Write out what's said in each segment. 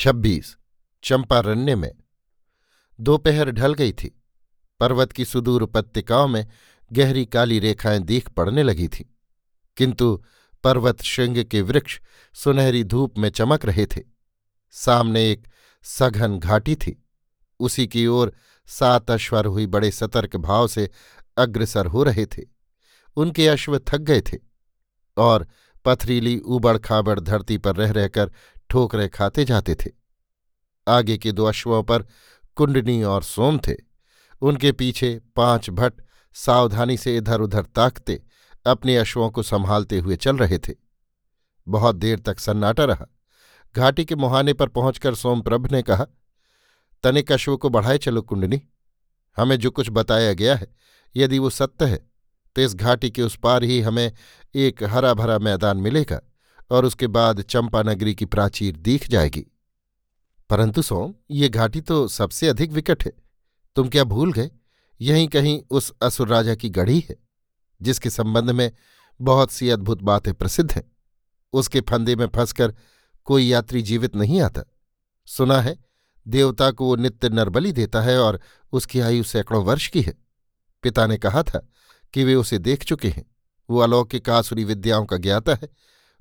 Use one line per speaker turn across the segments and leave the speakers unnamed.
छब्बीस चंपारण्य में। दोपहर ढल गई थी। पर्वत की सुदूर उपत्यकाओं में गहरी काली रेखाएँ दीख पड़ने लगी थीं। किंतु पर्वत श्रृंग के वृक्ष सुनहरी धूप में चमक रहे थे। सामने एक सघन घाटी थी। उसी की ओर सात अश्वर हुई बड़े सतर्क भाव से अग्रसर हो रहे थे। उनके अश्व थक गए थे और पथरीली उबड़ खाबड़ धरती पर रह रहकर ठोकरे खाते जाते थे। आगे के दो अश्वों पर कुंडनी और सोम थे। उनके पीछे पाँच भट्ट सावधानी से इधर उधर ताकते अपने अश्वों को संभालते हुए चल रहे थे। बहुत देर तक सन्नाटा रहा। घाटी के मुहाने पर पहुंचकर सोमप्रभ ने कहा, तनिक अश्व को बढ़ाए चलो कुंडनी। हमें जो कुछ बताया गया है, यदि वो सत्य है तो इस घाटी के उस पार ही हमें एक हरा भरा मैदान मिलेगा। और उसके बाद चंपानगरी की प्राचीर दिख जाएगी। परंतु सोम, ये घाटी तो सबसे अधिक विकट है। तुम क्या भूल गए? यहीं कहीं उस असुर राजा की गढ़ी है, जिसके संबंध में बहुत सी अद्भुत बातें प्रसिद्ध हैं। उसके फंदे में फंसकर कोई यात्री जीवित नहीं आता। सुना है, देवता को वो नित्य नरबली देता है और उसकी आयु सैकड़ों वर्ष की है। पिता ने कहा था कि वे उसे देख चुके हैं। वो अलौकिक आसुरी विद्याओं का ज्ञाता है।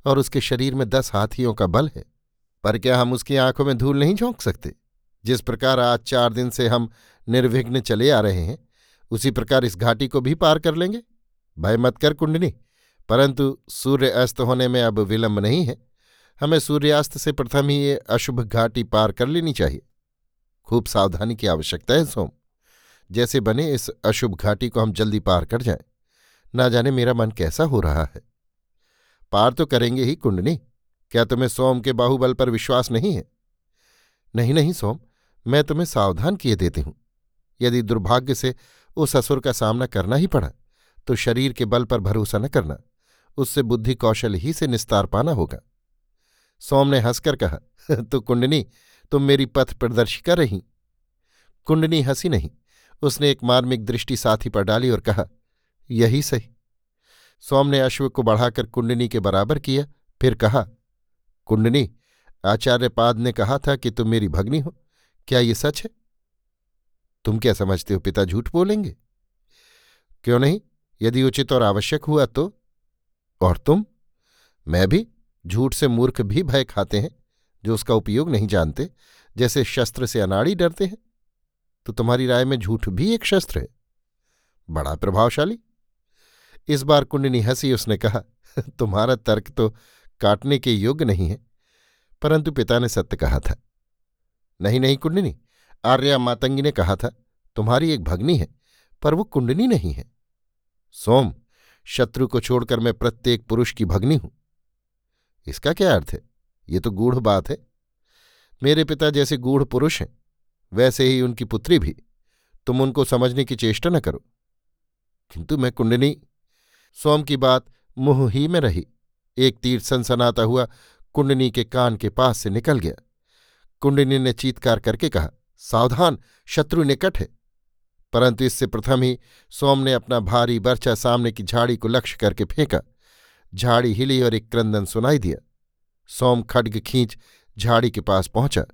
और उसके शरीर में दस हाथियों का बल है। पर क्या हम उसकी आँखों में धूल नहीं झोंक सकते? जिस प्रकार आज चार दिन से हम निर्विघ्न चले आ रहे हैं, उसी प्रकार इस घाटी को भी पार कर लेंगे। भय मत कर कुंडनी परंतु सूर्य अस्त होने में अब विलंब नहीं है। हमें सूर्यास्त से प्रथम ही ये अशुभ घाटी पार कर लेनी चाहिए। खूब सावधानी की आवश्यकता है, सोम। जैसे बने इस अशुभ घाटी को हम जल्दी पार कर जाएँ। ना जाने मेरा मन कैसा हो रहा है। पार तो करेंगे ही कुंडनी क्या तुम्हें सोम के बाहुबल पर विश्वास नहीं है? नहीं नहीं सोम, मैं तुम्हें सावधान किए देती हूँ। यदि दुर्भाग्य से उस असुर का सामना करना ही पड़ा तो शरीर के बल पर भरोसा न करना, उससे बुद्धि कौशल ही से निस्तार पाना होगा। सोम ने हंसकर कहा तो कुंडनी तुम मेरी पथ प्रदर्शिका रही? कुंडनी हँसी नहीं, उसने एक मार्मिक दृष्टि साथी पर डाली और कहा, यही सही। सोम ने अश्व को बढ़ाकर कुंडनी के बराबर किया, फिर कहा, कुंडनी आचार्यपाद ने कहा था कि तुम मेरी भगनी हो। क्या ये सच है? तुम क्या समझते हो पिता झूठ बोलेंगे? क्यों नहीं? यदि उचित और आवश्यक हुआ तो। और तुम? मैं भी झूठ से मूर्ख भी भय खाते हैं, जो उसका उपयोग नहीं जानते, जैसे शस्त्र से अनाड़ी डरते हैं। तो तुम्हारी राय में झूठ भी एक शस्त्र है। बड़ा प्रभावशाली। इस बार कुंडनी हँसी, उसने कहा, तुम्हारा तर्क तो काटने के योग्य नहीं है। परंतु पिता ने सत्य कहा था, नहीं नहीं कुंडनी आर्या मातंगी ने कहा था, तुम्हारी एक भगनी है, पर वो कुंडनी नहीं है। सोम, शत्रु को छोड़कर मैं प्रत्येक पुरुष की भगनी हूँ। इसका क्या अर्थ है? ये तो गूढ़ बात है। मेरे पिता जैसे गूढ़ पुरुष हैं, वैसे ही उनकी पुत्री भी। तुम उनको समझने की चेष्टा न करो। किंतु मैं कुंडनी सोम की बात मुँह ही में रही। एक तीर सनसनाता हुआ कुंडनी के कान के पास से निकल गया। कुंडनी ने चीतकार करके कहा, सावधान, शत्रु निकट है। परंतु इससे प्रथम ही सोम ने अपना भारी बर्चा सामने की झाड़ी को लक्ष्य करके फेंका। झाड़ी हिली और एक क्रंदन सुनाई दिया। सोम खड्ग खींच झाड़ी के पास पहुँचा।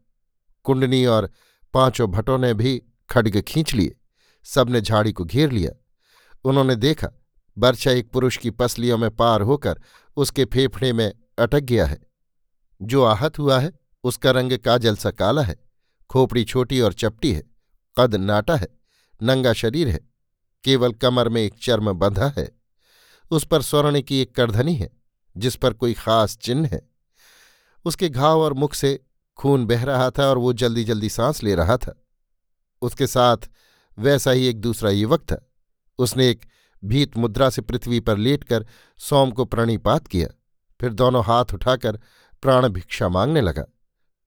कुंडनी और पाँचों भट्टों ने भी खड्ग खींच लिए। सबने झाड़ी को घेर लिया। उन्होंने देखा बर्छा एक पुरुष की पसलियों में पार होकर उसके फेफड़े में अटक गया है। जो आहत हुआ है, उसका रंग काजल सा काला है, खोपड़ी छोटी और चपटी है, कद नाटा है, नंगा शरीर है, केवल कमर में एक चर्म बंधा है। उस पर स्वर्ण की एक करधनी है, जिस पर कोई खास चिन्ह है। उसके घाव और मुख से खून बह रहा था और वो जल्दी जल्दी सांस ले रहा था। उसके साथ वैसा ही एक दूसरा युवक था। उसने एक भीत मुद्रा से पृथ्वी पर लेटकर सोम को प्रणिपात किया। फिर दोनों हाथ उठाकर प्राण भिक्षा मांगने लगा।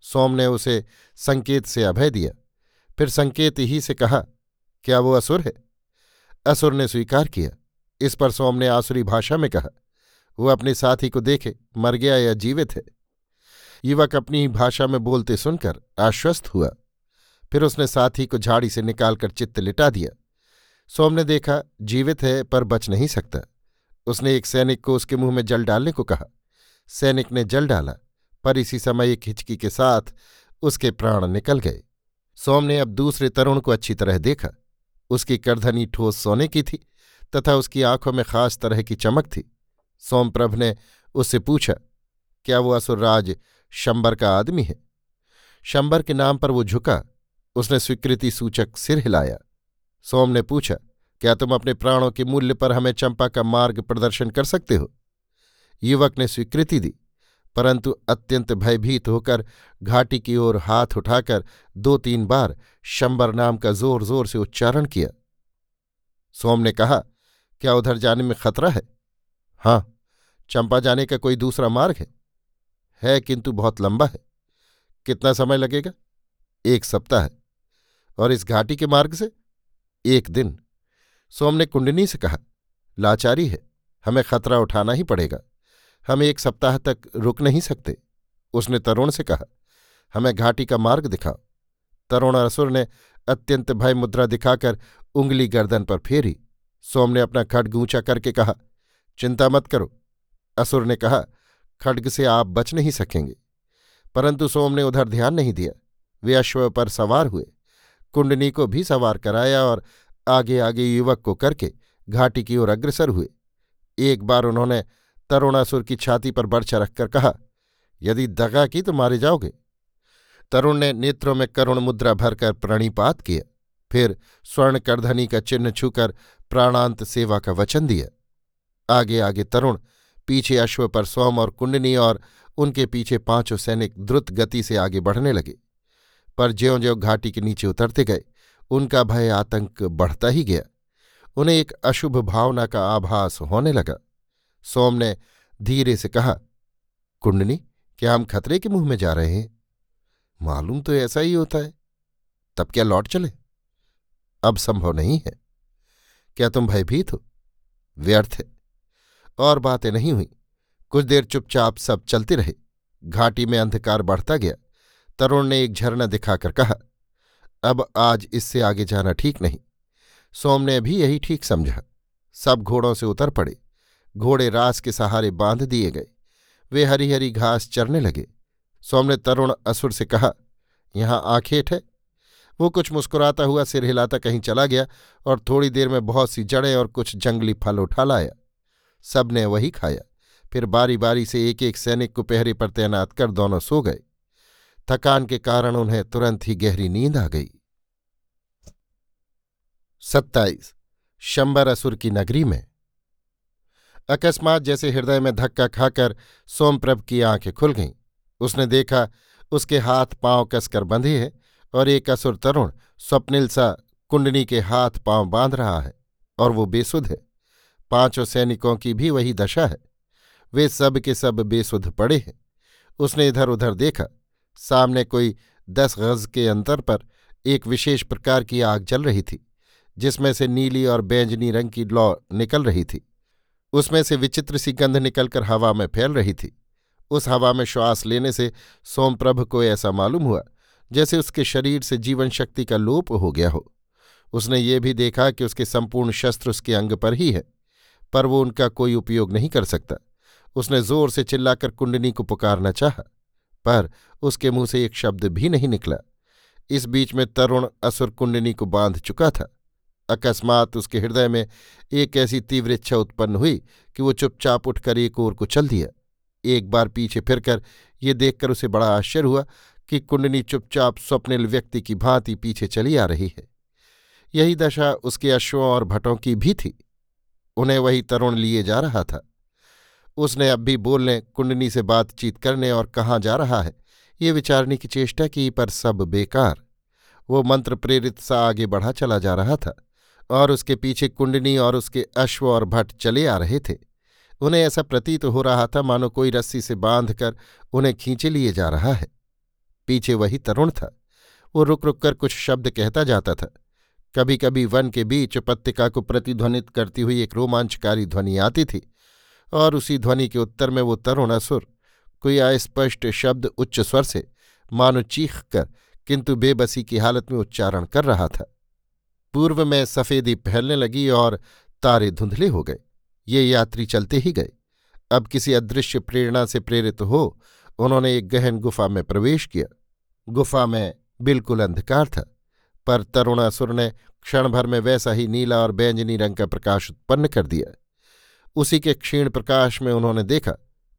सोम ने उसे संकेत से अभय दिया। फिर संकेत ही से कहा, क्या वो असुर है? असुर ने स्वीकार किया। इस पर सोम ने आसुरी भाषा में कहा, वो अपने साथी को देखे, मर गया या जीवित है। युवक अपनी ही भाषा में बोलते सुनकर आश्वस्त हुआ। फिर उसने साथी को झाड़ी से निकालकर चित्त लिटा दिया। सोम ने देखा, जीवित है पर बच नहीं सकता। उसने एक सैनिक को उसके मुँह में जल डालने को कहा। सैनिक ने जल डाला, पर इसी समय एक हिचकी के साथ उसके प्राण निकल गए। सोम ने अब दूसरे तरुण को अच्छी तरह देखा। उसकी करधनी ठोस सोने की थी तथा उसकी आँखों में खास तरह की चमक थी। सोमप्रभ ने उससे पूछा, क्या वो असुरराज शंबर का आदमी है? शंबर के नाम पर वो झुका। उसने स्वीकृति सूचक सिर हिलाया। सोम ने पूछा, क्या तुम अपने प्राणों के मूल्य पर हमें चंपा का मार्ग प्रदर्शन कर सकते हो? युवक ने स्वीकृति दी, परंतु अत्यंत भयभीत होकर घाटी की ओर हाथ उठाकर दो तीन बार शंबर नाम का ज़ोर ज़ोर से उच्चारण किया। सोम ने कहा, क्या उधर जाने में खतरा है? हाँ चंपा जाने का कोई दूसरा मार्ग है। है, किंतु बहुत लंबा है। कितना समय लगेगा? एक सप्ताह है। और इस घाटी के मार्ग से एक दिन। सोम ने कुंडनी से कहा, लाचारी है, हमें खतरा उठाना ही पड़ेगा। हम एक सप्ताह तक रुक नहीं सकते। उसने तरुण से कहा, हमें घाटी का मार्ग दिखाओ। तरुण असुर ने अत्यंत भय मुद्रा दिखाकर उंगली गर्दन पर फेरी। सोम ने अपना खड्ग ऊँचा करके कहा, चिंता मत करो। असुर ने कहा, खड्ग से आप बच नहीं सकेंगे। परंतु सोम ने उधर ध्यान नहीं दिया। वे अश्व पर सवार हुए। कुंडनी को भी सवार कराया और आगे आगे युवक को करके घाटी की ओर अग्रसर हुए। एक बार उन्होंने तरुणासुर की छाती पर बर्छा रखकर कहा, यदि दगा की तो मारे जाओगे। तरुण ने नेत्रों में करुण मुद्रा भरकर प्रणिपात किया। फिर स्वर्ण करधनी का चिन्ह छूकर प्राणांत सेवा का वचन दिया। आगे आगे तरुण पीछे अश्व पर सोम और कुंडनी और उनके पीछे पाँचों सैनिक द्रुत गति से आगे बढ़ने लगे। पर ज्यो ज्यो घाटी के नीचे उतरते गए, उनका भय आतंक बढ़ता ही गया। उन्हें एक अशुभ भावना का आभास होने लगा। सोम ने धीरे से कहा कुंडनी क्या हम खतरे के मुँह में जा रहे हैं? मालूम तो ऐसा ही होता है। तब क्या लौट चले? अब संभव नहीं है। क्या तुम भयभीत हो? व्यर्थ है। और बातें नहीं हुई। कुछ देर चुपचाप सब चलते रहे। घाटी में अंधकार बढ़ता गया। तरुण ने एक झरना दिखाकर कहा, अब आज इससे आगे जाना ठीक नहीं। सोम ने भी यही ठीक समझा। सब घोड़ों से उतर पड़े। घोड़े रास के सहारे बाँध दिए गए। वे हरी हरी घास चरने लगे। सोम ने तरुण असुर से कहा, यहाँ आखेट है। वो कुछ मुस्कुराता हुआ सिर हिलाता कहीं चला गया और थोड़ी देर में बहुत सी जड़ें और कुछ जंगली फल उठा लाया। सबने वही खाया। फिर बारी बारी से एक एक सैनिक को पहरे पर तैनात कर दोनों सो गए। थकान के कारण उन्हें तुरंत ही गहरी नींद आ गई। सत्ताईस, शंबर असुर की नगरी में। अकस्मात जैसे हृदय में धक्का खाकर सोमप्रभ की आँखें खुल गईं। उसने देखा, उसके हाथ पाँव कसकर बंधे हैं और एक असुर तरुण स्वप्निल सा कुंडनी के हाथ पाँव बाँध रहा है और वो बेसुध है। पाँचों सैनिकों की भी वही दशा है। वे सब के सब बेसुध पड़े हैं। उसने इधर उधर देखा सामने कोई दस गज के अंतर पर एक विशेष प्रकार की आग जल रही थी, जिसमें से नीली और बैंजनी रंग की लौ निकल रही थी। उसमें से विचित्र सी गंध निकलकर हवा में फैल रही थी। उस हवा में श्वास लेने से सोमप्रभ को ऐसा मालूम हुआ, जैसे उसके शरीर से जीवन शक्ति का लोप हो गया हो। उसने ये भी देखा कि उसके संपूर्ण शस्त्र उसके अंग पर ही है, पर वो उनका कोई उपयोग नहीं कर सकता। उसने ज़ोर से चिल्लाकर कुंडनी को पुकारना चाहा। पर उसके मुँह से एक शब्द भी नहीं निकला। इस बीच में तरुण असुर कुंडनी को बाँध चुका था। अकस्मात उसके हृदय में एक ऐसी तीव्र इच्छा उत्पन्न हुई कि वो चुपचाप उठकर एक ओर को चल दिया। एक बार पीछे फिरकर ये देखकर उसे बड़ा आश्चर्य हुआ कि कुंडनी चुपचाप स्वप्निल व्यक्ति की भांति पीछे चली आ रही है। यही दशा उसके अश्वों और भटों की भी थी। उन्हें वही तरुण लिए जा रहा था। उसने अब भी बोलने कुंडनी से बातचीत करने और कहाँ जा रहा है? ये विचारने की चेष्टा की पर सब बेकार। वो मंत्र प्रेरित सा आगे बढ़ा चला जा रहा था और उसके पीछे कुंडनी और उसके अश्व और भट्ट चले आ रहे थे। उन्हें ऐसा प्रतीत हो रहा था, मानो कोई रस्सी से बांधकर उन्हें खींचे लिए जा रहा है। पीछे वही तरुण था। वो रुक रुक कर कुछ शब्द कहता जाता था। कभी कभी वन के बीच उपत्यका को प्रतिध्वनित करती हुई एक रोमांचकारी ध्वनि आती थी। और उसी ध्वनि के उत्तर में वो तरुण असुर कोई अस्पष्ट शब्द उच्च स्वर से, मानो चीख कर, किंतु बेबसी की हालत में उच्चारण कर रहा था। पूर्व में सफ़ेदी फैलने लगी और तारे धुंधले हो गए। ये यात्री चलते ही गए। अब किसी अदृश्य प्रेरणा से प्रेरित हो, उन्होंने एक गहन गुफा में प्रवेश किया। गुफा में बिल्कुल अंधकार था, पर तरुणासुर ने क्षण भर में वैसा ही नीला और बैंजनी रंग का प्रकाश उत्पन्न कर दिया। उसी के क्षीण प्रकाश में उन्होंने देखा,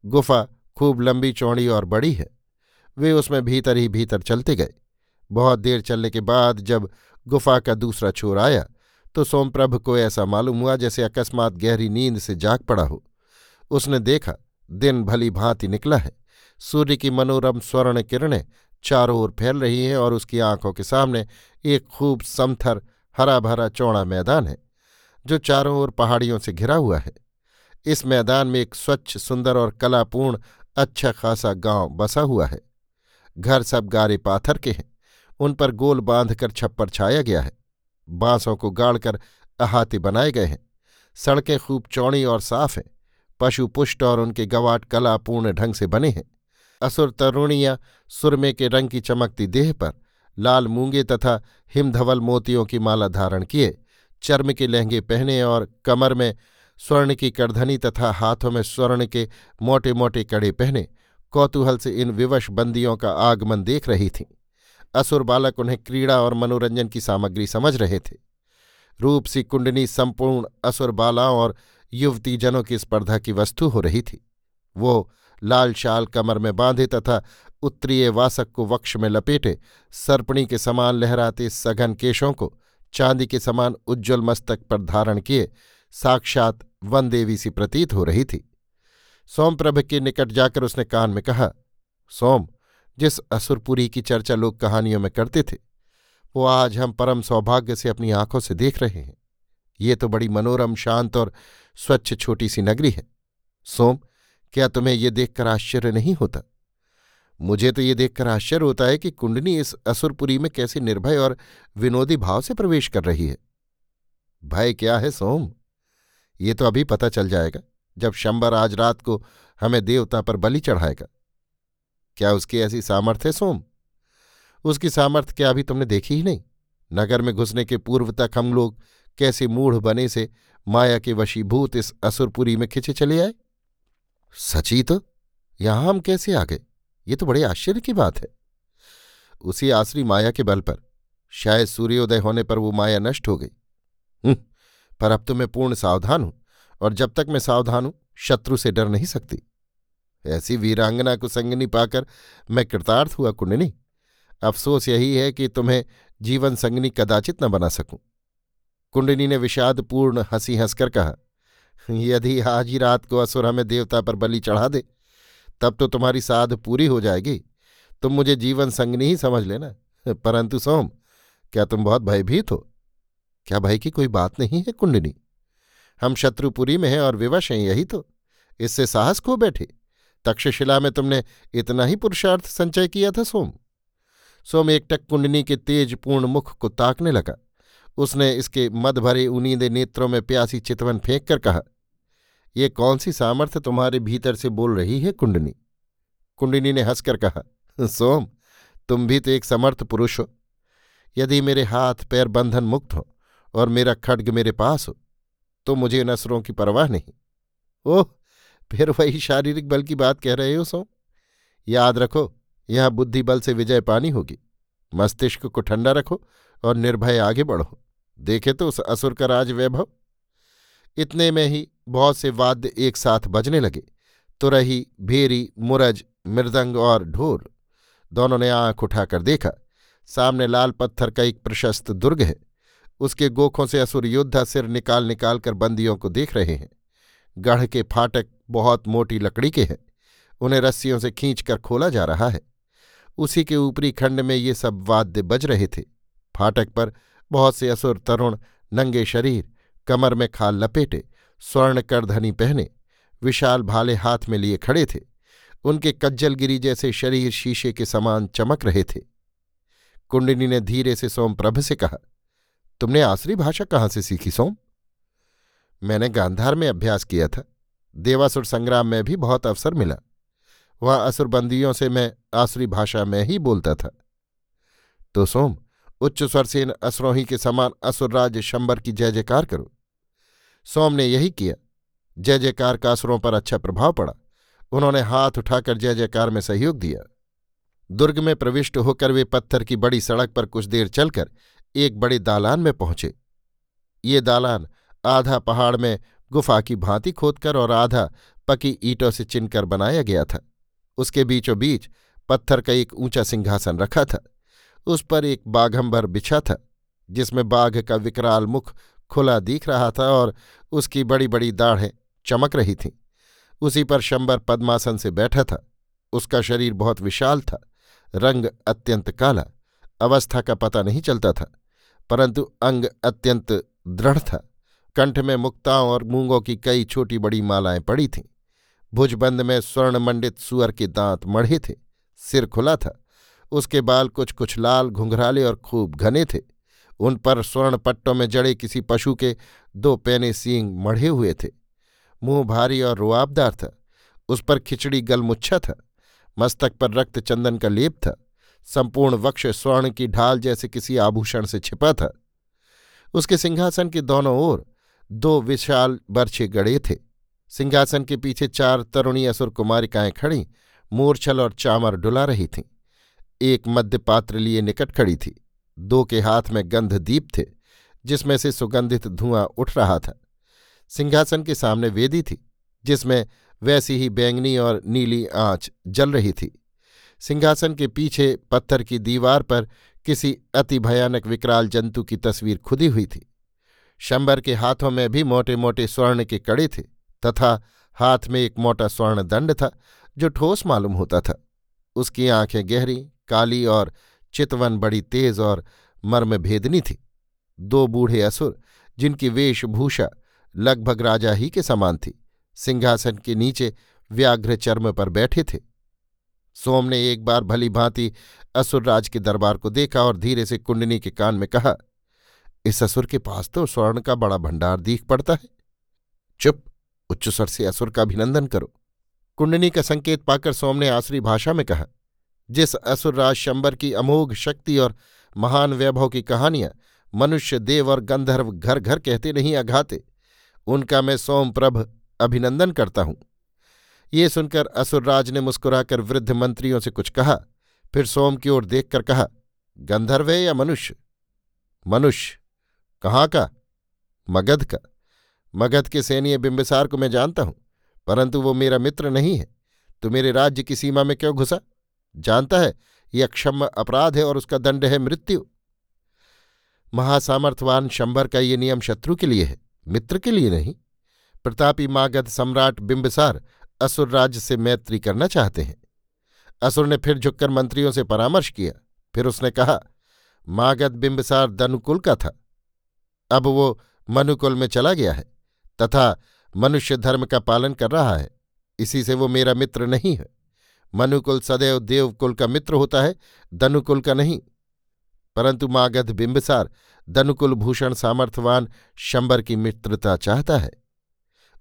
गुफा खूब लंबी, चौड़ी और बड़ी है। वे उसमें भीतर ही भीतर चलते गए। बहुत देर चलने के बाद जब गुफा का दूसरा छोर आया तो सोमप्रभ को ऐसा मालूम हुआ जैसे अकस्मात गहरी नींद से जाग पड़ा हो। उसने देखा, दिन भली भांति निकला है। सूर्य की मनोरम स्वर्ण किरणें चारों ओर फैल रही हैं और उसकी आँखों के सामने एक खूब समथर, हरा भरा चौड़ा मैदान है, जो चारों ओर पहाड़ियों से घिरा हुआ है। इस मैदान में एक स्वच्छ, सुंदर और कलापूर्ण अच्छा खासा गाँव बसा हुआ है। घर सब गारे पाथर के हैं। उन पर गोल बांधकर छप्पर छाया गया है। बांसों को गाड़कर अहाते बनाए गए हैं। सड़कें खूब चौड़ी और साफ़ हैं। पशु पुष्ट और उनके गवाट कलापूर्ण ढंग से बने हैं। असुर तरुणियाँ सुरमे के रंग की चमकती देह पर लाल मूँगे तथा हिमधवल मोतियों की माला धारण किए, चर्म के लहंगे पहने और कमर में स्वर्ण की करधनी तथा हाथों में स्वर्ण के मोटे मोटे कड़े पहने कौतूहल से इन विवश बंदियों का आगमन देख रही थीं। असुर बालक उन्हें क्रीड़ा और मनोरंजन की सामग्री समझ रहे थे। रूप सी कुंडनी संपूर्ण असुर बालाओं और युवती जनों की स्पर्धा की वस्तु हो रही थी। वो लाल शाल कमर में बांधे तथा उत्तरीय वासक को वक्ष में लपेटे सर्पणी के समान लहराते सघन केशों को चांदी के समान उज्ज्वल मस्तक पर धारण किए साक्षात वन देवी सी प्रतीत हो रही थी। सोमप्रभ के निकट जाकर उसने कान में कहा, सोम, जिस असुरपुरी की चर्चा लोग कहानियों में करते थे, वो आज हम परम सौभाग्य से अपनी आँखों से देख रहे हैं। ये तो बड़ी मनोरम, शांत और स्वच्छ छोटी सी नगरी है। सोम, क्या तुम्हें ये देखकर आश्चर्य नहीं होता? मुझे तो ये देखकर आश्चर्य होता है कि कुंडनी इस असुरपुरी में कैसे निर्भय और विनोदी भाव से प्रवेश कर रही है। भय क्या है, सोम? ये तो अभी पता चल जाएगा जब शंबर आज रात को हमें देवता पर बलि चढ़ाएगा। क्या उसकी ऐसी सामर्थ्य है सोम? उसकी सामर्थ्य क्या अभी तुमने देखी ही नहीं? नगर में घुसने के पूर्व तक हम लोग कैसे मूढ़ बने से माया के वशीभूत इस असुरपुरी में खिंचे चले आए? सची तो यहाँ हम कैसे आ गए? ये तो बड़े आश्चर्य की बात है। उसी आसरी माया के बल पर शायद सूर्योदय होने पर वो माया नष्ट हो गई। हम्म, पर अब तो मैं पूर्ण सावधान हूँ और जब तक मैं सावधान हूँ, शत्रु से डर नहीं सकती। ऐसी वीरांगना को संगनी पाकर मैं कृतार्थ हुआ कुंडनी अफसोस यही है कि तुम्हें जीवन संगनी कदाचित न बना सकूँ। कुंडनी ने विषादपूर्ण हँसी हंसकर कहा, यदि आज ही रात को असुर हमें देवता पर बलि चढ़ा दे, तब तो तुम्हारी साध पूरी हो जाएगी। तुम मुझे जीवन संगनी ही समझ लेना। परंतु सोम, क्या तुम बहुत भयभीत हो? क्या भाई की कोई बात नहीं है कुंडनी हम शत्रुपुरी में हैं और विवश हैं, यही तो। इससे साहस खो बैठे। तक्षशिला में तुमने इतना ही पुरुषार्थ संचय किया था, सोम। सोम एकटक कुंडनी के तेजपूर्ण मुख को ताकने लगा। उसने इसके मद भरे उनीदे नेत्रों में प्यासी चितवन फेंक कर कहा, ये कौन सी सामर्थ्य तुम्हारे भीतर से बोल रही है कुंडनी कुंडनी ने हंसकर कहा, सोम, तुम भी तो एक समर्थ पुरुष हो। यदि मेरे हाथ पैर बंधन मुक्त हो और मेरा खड्ग मेरे पास हो तो मुझे नसरों की परवाह नहीं। ओह, फिर वही शारीरिक बल की बात कह रहे हो, सो। याद रखो, यहाँ बुद्धि बल से विजय पानी होगी। मस्तिष्क को ठंडा रखो और निर्भय आगे बढ़ो। देखे तो उस असुर का राज वैभव। इतने में ही बहुत से वाद्य एक साथ बजने लगे। तुरही, भेरी, मुरज, मृदंग और ढोल दोनों ने आँख उठाकर देखा, सामने लाल पत्थर का एक प्रशस्त दुर्ग है। उसके गोखों से असुर योद्धा सिर निकाल निकाल कर बंदियों को देख रहे हैं। गढ़ के फाटक बहुत मोटी लकड़ी के हैं। उन्हें रस्सियों से खींचकर खोला जा रहा है। उसी के ऊपरी खंड में ये सब वाद्य बज रहे थे। फाटक पर बहुत से असुर तरुण, नंगे शरीर, कमर में खाल लपेटे, स्वर्ण करधनी पहने, विशाल भाले हाथ में लिए खड़े थे। उनके कज्जलगिरी जैसे शरीर शीशे के समान चमक रहे थे। कुंडिनी ने धीरे से सोमप्रभ से कहा तुमने आसरी भाषा कहाँ से सीखी, सोम? मैंने गांधार में अभ्यास किया था। देवासुर संग्राम में भी बहुत अवसर मिला। वहाँ असुरबंदियों से मैं आसुरी भाषा में ही बोलता था। तो सोम, उच्च स्वर से इन असुरोही के समान असुरराज शंबर की जय जयकार करो। सोम ने यही किया। जय जयकार का असुरों पर अच्छा प्रभाव पड़ा। उन्होंने हाथ उठाकर जय जयकार में सहयोग दिया। दुर्ग में प्रविष्ट होकर वे पत्थर की बड़ी सड़क पर कुछ देर चलकर एक बड़े दालान में पहुँचे। ये दालान आधा पहाड़ में गुफा की भांति खोदकर और आधा पकी ईंटों से चिनकर बनाया गया था। उसके बीचों बीच पत्थर का एक ऊँचा सिंहासन रखा था। उस पर एक बाघंबर बिछा था, जिसमें बाघ का विकराल मुख खुला दिख रहा था और उसकी बड़ी बड़ी दाढ़ें चमक रही थीं। उसी पर शंबर पद्मासन से बैठा था। उसका शरीर बहुत विशाल था, रंग अत्यंत काला, अवस्था का पता नहीं चलता था। परंतु अंग अत्यंत दृढ़ था। कंठ में मुक्ताओं और मूंगों की कई छोटी बड़ी मालाएँ पड़ी थीं। भुजबंद में स्वर्णमंडित सुअर के दांत मढ़े थे। सिर खुला था। उसके बाल कुछ कुछ लाल, घुंघराले और खूब घने थे। उन पर स्वर्ण पट्टों में जड़े किसी पशु के दो पैने सींग मढ़े हुए थे। मुँह भारी और रुआबदार था। उस पर खिचड़ी गलमुच्छा था। मस्तक पर रक्त चंदन का लेप था। संपूर्ण वक्ष स्वर्ण की ढाल जैसे किसी आभूषण से छिपा था। उसके सिंहासन के दोनों ओर दो विशाल बर्छे गड़े थे। सिंहासन के पीछे चार तरुणी असुर कुमारिकाएँ खड़ी, मूर्छल और चामर डुला रही थीं। एक मध्य पात्र लिए निकट खड़ी थी। दो के हाथ में गंध दीप थे, जिसमें से सुगंधित धुआँ उठ रहा था। सिंहासन के सामने वेदी थी, जिसमें वैसी ही बैंगनी और नीली आँच जल रही थी। सिंहासन के पीछे पत्थर की दीवार पर किसी अति भयानक विकराल जंतु की तस्वीर खुदी हुई थी। शंबर के हाथों में भी मोटे मोटे स्वर्ण के कड़े थे तथा हाथ में एक मोटा स्वर्ण दंड था, जो ठोस मालूम होता था। उसकी आँखें गहरी, काली और चितवन बड़ी तेज और मर्म भेदनी थी। दो बूढ़े असुर, जिनकी वेशभूषा लगभग राजा ही के समान थी, सिंहासन के नीचे व्याघ्र चर्म पर बैठे थे। सोम ने एक बार भली भांति असुरराज के दरबार को देखा और धीरे से कुंडनी के कान में कहा, इस असुर के पास तो स्वर्ण का बड़ा भंडार दीख पड़ता है। चुप, उच्च स्वर से असुर का अभिनंदन करो। कुंडनी का संकेत पाकर सोम ने आसुरी भाषा में कहा, जिस असुरराज शंबर की अमोघ शक्ति और महान वैभव की कहानियाँ मनुष्य, देव और गंधर्व घर घर कहते नहीं अघाते उनका मैं सोमप्रभ अभिनंदन करता हूँ। ये सुनकर असुरराज ने मुस्कुराकर वृद्ध मंत्रियों से कुछ कहा, फिर सोम की ओर देखकर कहा, गंधर्व है या मनुष्य? मनुष्य। कहाँ का? मगध का। मगध के सैन्य बिंबिसार को मैं जानता हूँ, परंतु वो मेरा मित्र नहीं है। तो मेरे राज्य की सीमा में क्यों घुसा? जानता है, यह अक्षम्य अपराध है और उसका दंड है मृत्यु। महासामर्थवान शंभर का ये नियम शत्रु के लिए है, मित्र के लिए नहीं। प्रतापी मागध सम्राट बिंबिसार असुर राज्य से मैत्री करना चाहते हैं। असुर ने फिर झुककर मंत्रियों से परामर्श किया। फिर उसने कहा, मागध बिंबसार दनुकुल का था। अब वो मनुकुल में चला गया है तथा मनुष्य धर्म का पालन कर रहा है। इसी से वो मेरा मित्र नहीं है। मनुकुल सदैव देवकुल का मित्र होता है, दनुकुल का नहीं। परंतु मागध बिंबसार दनुकुल भूषण सामर्थ्यवान शंबर की मित्रता चाहता है।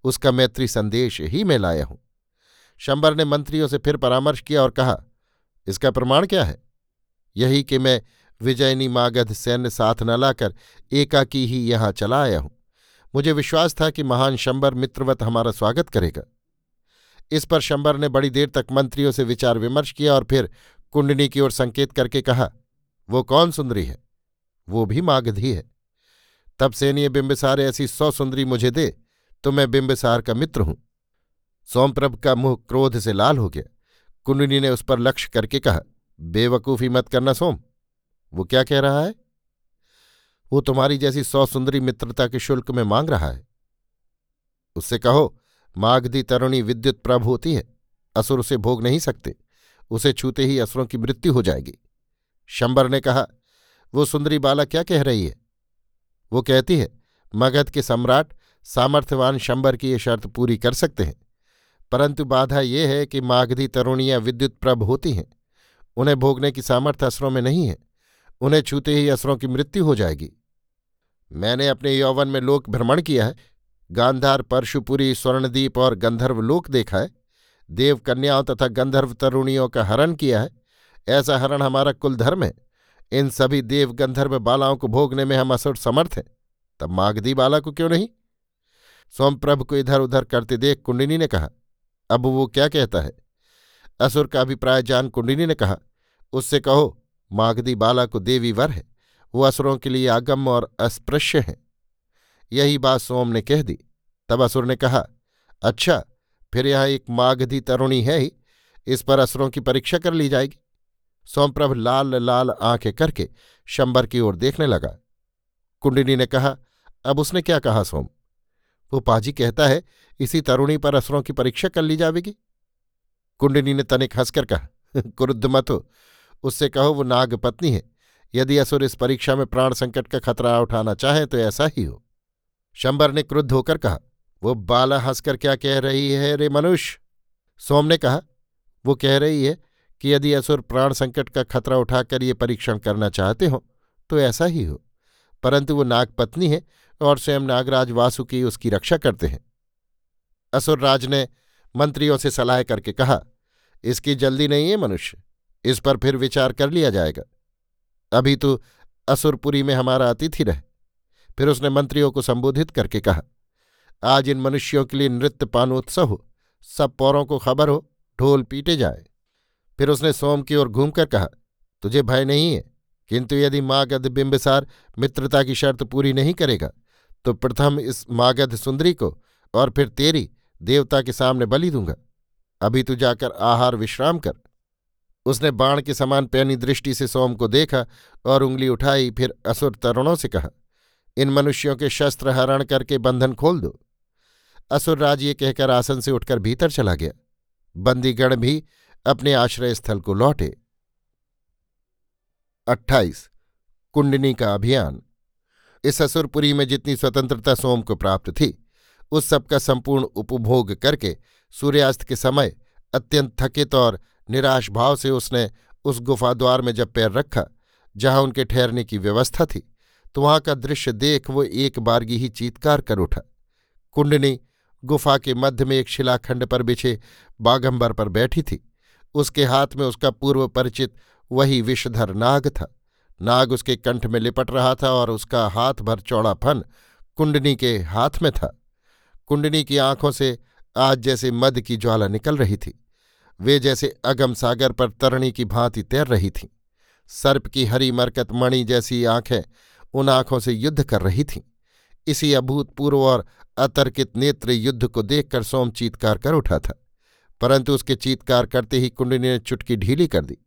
उसका मैत्री संदेश ही मैं लाया हूँ। शंबर ने मंत्रियों से फिर परामर्श किया और कहा, इसका प्रमाण क्या है? यही कि मैं विजयनी मागध सैन्य साथ न लाकर एकाकी ही यहाँ चला आया हूँ। मुझे विश्वास था कि महान शंबर मित्रवत हमारा स्वागत करेगा। इस पर शंबर ने बड़ी देर तक मंत्रियों से विचार विमर्श किया और फिर कुंडनी की ओर संकेत करके कहा, वो कौन सुंदरी है? वो भी मागधी है। तब सैनीय बिंबिसार ऐसी सौ सुंदरी मुझे दे तो मैं बिंबिसार का मित्र हूँ। सोमप्रभ का मुँह क्रोध से लाल हो गया। कुंडनी ने उस पर लक्ष्य करके कहा, बेवकूफ़ी मत करना सोम। वो क्या कह रहा है? वो तुम्हारी जैसी सौ सुंदरी मित्रता के शुल्क में मांग रहा है। उससे कहो, मागधी तरुणी विद्युत प्रभ होती है, असुर उसे भोग नहीं सकते, उसे छूते ही असुरों की मृत्यु हो जाएगी। शंबर ने कहा, वो सुंदरी बाला क्या कह रही है? वो कहती है, मगध के सम्राट सामर्थ्यवान शंबर की ये शर्त पूरी कर सकते हैं। परंतु बाधा ये है कि मागधी तरुणियाँ विद्युत प्रभ होती हैं। उन्हें भोगने की सामर्थ्य असरों में नहीं है। उन्हें छूते ही असरों की मृत्यु हो जाएगी। मैंने अपने यौवन में लोक भ्रमण किया है। गांधार, परशुपुरी, स्वर्णदीप और गंधर्व लोक देखा है। देव कन्याओं तथा गंधर्व तरुणियों का हरण किया है। ऐसा हरण हमारा कुल धर्म है। इन सभी देव गंधर्व बालाओं को भोगने में हम असुर समर्थ हैं। तब मागधी बाला को क्यों नहीं? सोमप्रभ को इधर उधर करते देख कुंडिनी ने कहा अब वो क्या कहता है? असुर का अभिप्राय जान कुंडिनी ने कहा, उससे कहो, मागधी बाला को देवी वर है, वो असुरों के लिए आगम और अस्पृश्य है। यही बात सोम ने कह दी। तब असुर ने कहा अच्छा फिर यहाँ एक मागधी तरुणी है ही, इस पर असुरों की परीक्षा कर ली जाएगी। सोमप्रभ लाल लाल आँखें करके शंबर की ओर देखने लगा। कुंडिनी ने कहा, अब उसने क्या कहा सोम? वो पाजी कहता है, इसी तरुणी पर असुरों की परीक्षा कर ली जाएगी कुंडनी ने तनिक हंसकर कहा, क्रुद्ध मत हो। उससे कहो, वो नाग पत्नी है। यदि असुर इस परीक्षा में प्राण संकट का खतरा उठाना चाहे तो ऐसा ही हो। शंबर ने क्रुद्ध होकर कहा, वो बाला हंसकर क्या कह रही है रे मनुष्य सोम ने कहा, वो कह रही है कि यदि असुर प्राण संकट का खतरा उठाकर ये परीक्षण करना चाहते हो तो ऐसा ही हो। परंतु वो नागपत्नी है और स्वयं नागराज वासुकी उसकी रक्षा करते हैं। असुरराज ने मंत्रियों से सलाह करके कहा, इसकी जल्दी नहीं है मनुष्य, इस पर फिर विचार कर लिया जाएगा। अभी तो असुरपुरी में हमारा अतिथि रहे। फिर उसने मंत्रियों को संबोधित करके कहा, आज इन मनुष्यों के लिए नृत्य पानोत्सव हो, सब पौरों को खबर हो, ढोल पीटे जाए। फिर उसने सोम की ओर घूमकर कहा, तुझे भय नहीं है, किंतु यदि मागध बिंबसार मित्रता की शर्त पूरी नहीं करेगा तो प्रथम इस मागध सुंदरी को और फिर तेरी देवता के सामने बलि दूँगा। अभी तू जाकर आहार विश्राम कर। उसने बाण के समान पैनी दृष्टि से सोम को देखा और उंगली उठाई, फिर असुर तरुणों से कहा, इन मनुष्यों के शस्त्र हरण करके बंधन खोल दो। असुरराज ये कहकर आसन से उठकर भीतर चला गया। बंदीगण भी अपने आश्रय स्थल को लौटे। अट्ठाईस कुंडनी का अभियान। इस असुरपुरी में जितनी स्वतंत्रता सोम को प्राप्त थी, उस सबका संपूर्ण उपभोग करके सूर्यास्त के समय अत्यंत थकित और निराश भाव से उसने उस गुफा द्वार में जब पैर रखा, जहाँ उनके ठहरने की व्यवस्था थी तो वहाँ का दृश्य देख वो एक बारगी ही चीतकार कर उठा। कुंडनी गुफा के मध्य में एक शिलाखंड पर बिछे बागंबर पर बैठी थी। उसके हाथ में उसका पूर्व परिचित वही विषधर नाग था। नाग उसके कंठ में लिपट रहा था और उसका हाथ भर चौड़ा फन कुंडनी के हाथ में था। कुंडनी की आँखों से आज जैसे मद की ज्वाला निकल रही थी। वे जैसे अगम सागर पर तरणी की भांति तैर रही थीं। सर्प की हरी मरकत मणि जैसी आँखें उन आँखों से युद्ध कर रही थीं। इसी अभूतपूर्व और अतर्कित नेत्र युद्ध को देखकर सोम चीतकार कर उठा था, परंतु उसके चीतकार करते ही कुंडनी ने चुटकी ढीली कर दी।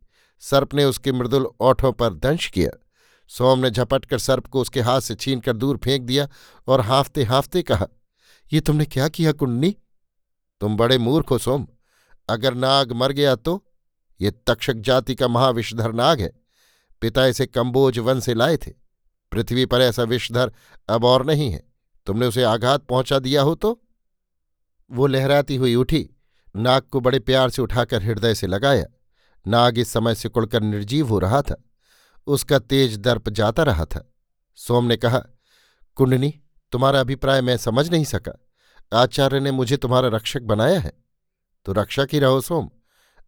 सर्प ने उसके मृदुल ओठों पर दंश किया। सोम ने झपट कर सर्प को उसके हाथ से छीनकर दूर फेंक दिया और हाँफते हाँफते कहा, ये तुमने क्या किया कुंडनी तुम बड़े मूर्ख हो, सोम। अगर नाग मर गया तो? ये तक्षक जाति का महाविषधर नाग है। पिता इसे कंबोज वन से लाए थे। पृथ्वी पर ऐसा विषधर अब और नहीं है। तुमने उसे आघात पहुँचा दिया हो तो? वो लहराती हुई उठी, नाग को बड़े प्यार से उठाकर हृदय से लगाया। नाग इस समय सिकुड़कर निर्जीव हो रहा था। उसका तेज दर्प जाता रहा था। सोम ने कहा, कुंडनी, तुम्हारा अभिप्राय मैं समझ नहीं सका। आचार्य ने मुझे तुम्हारा रक्षक बनाया है। तो रक्षक ही रहो सोम।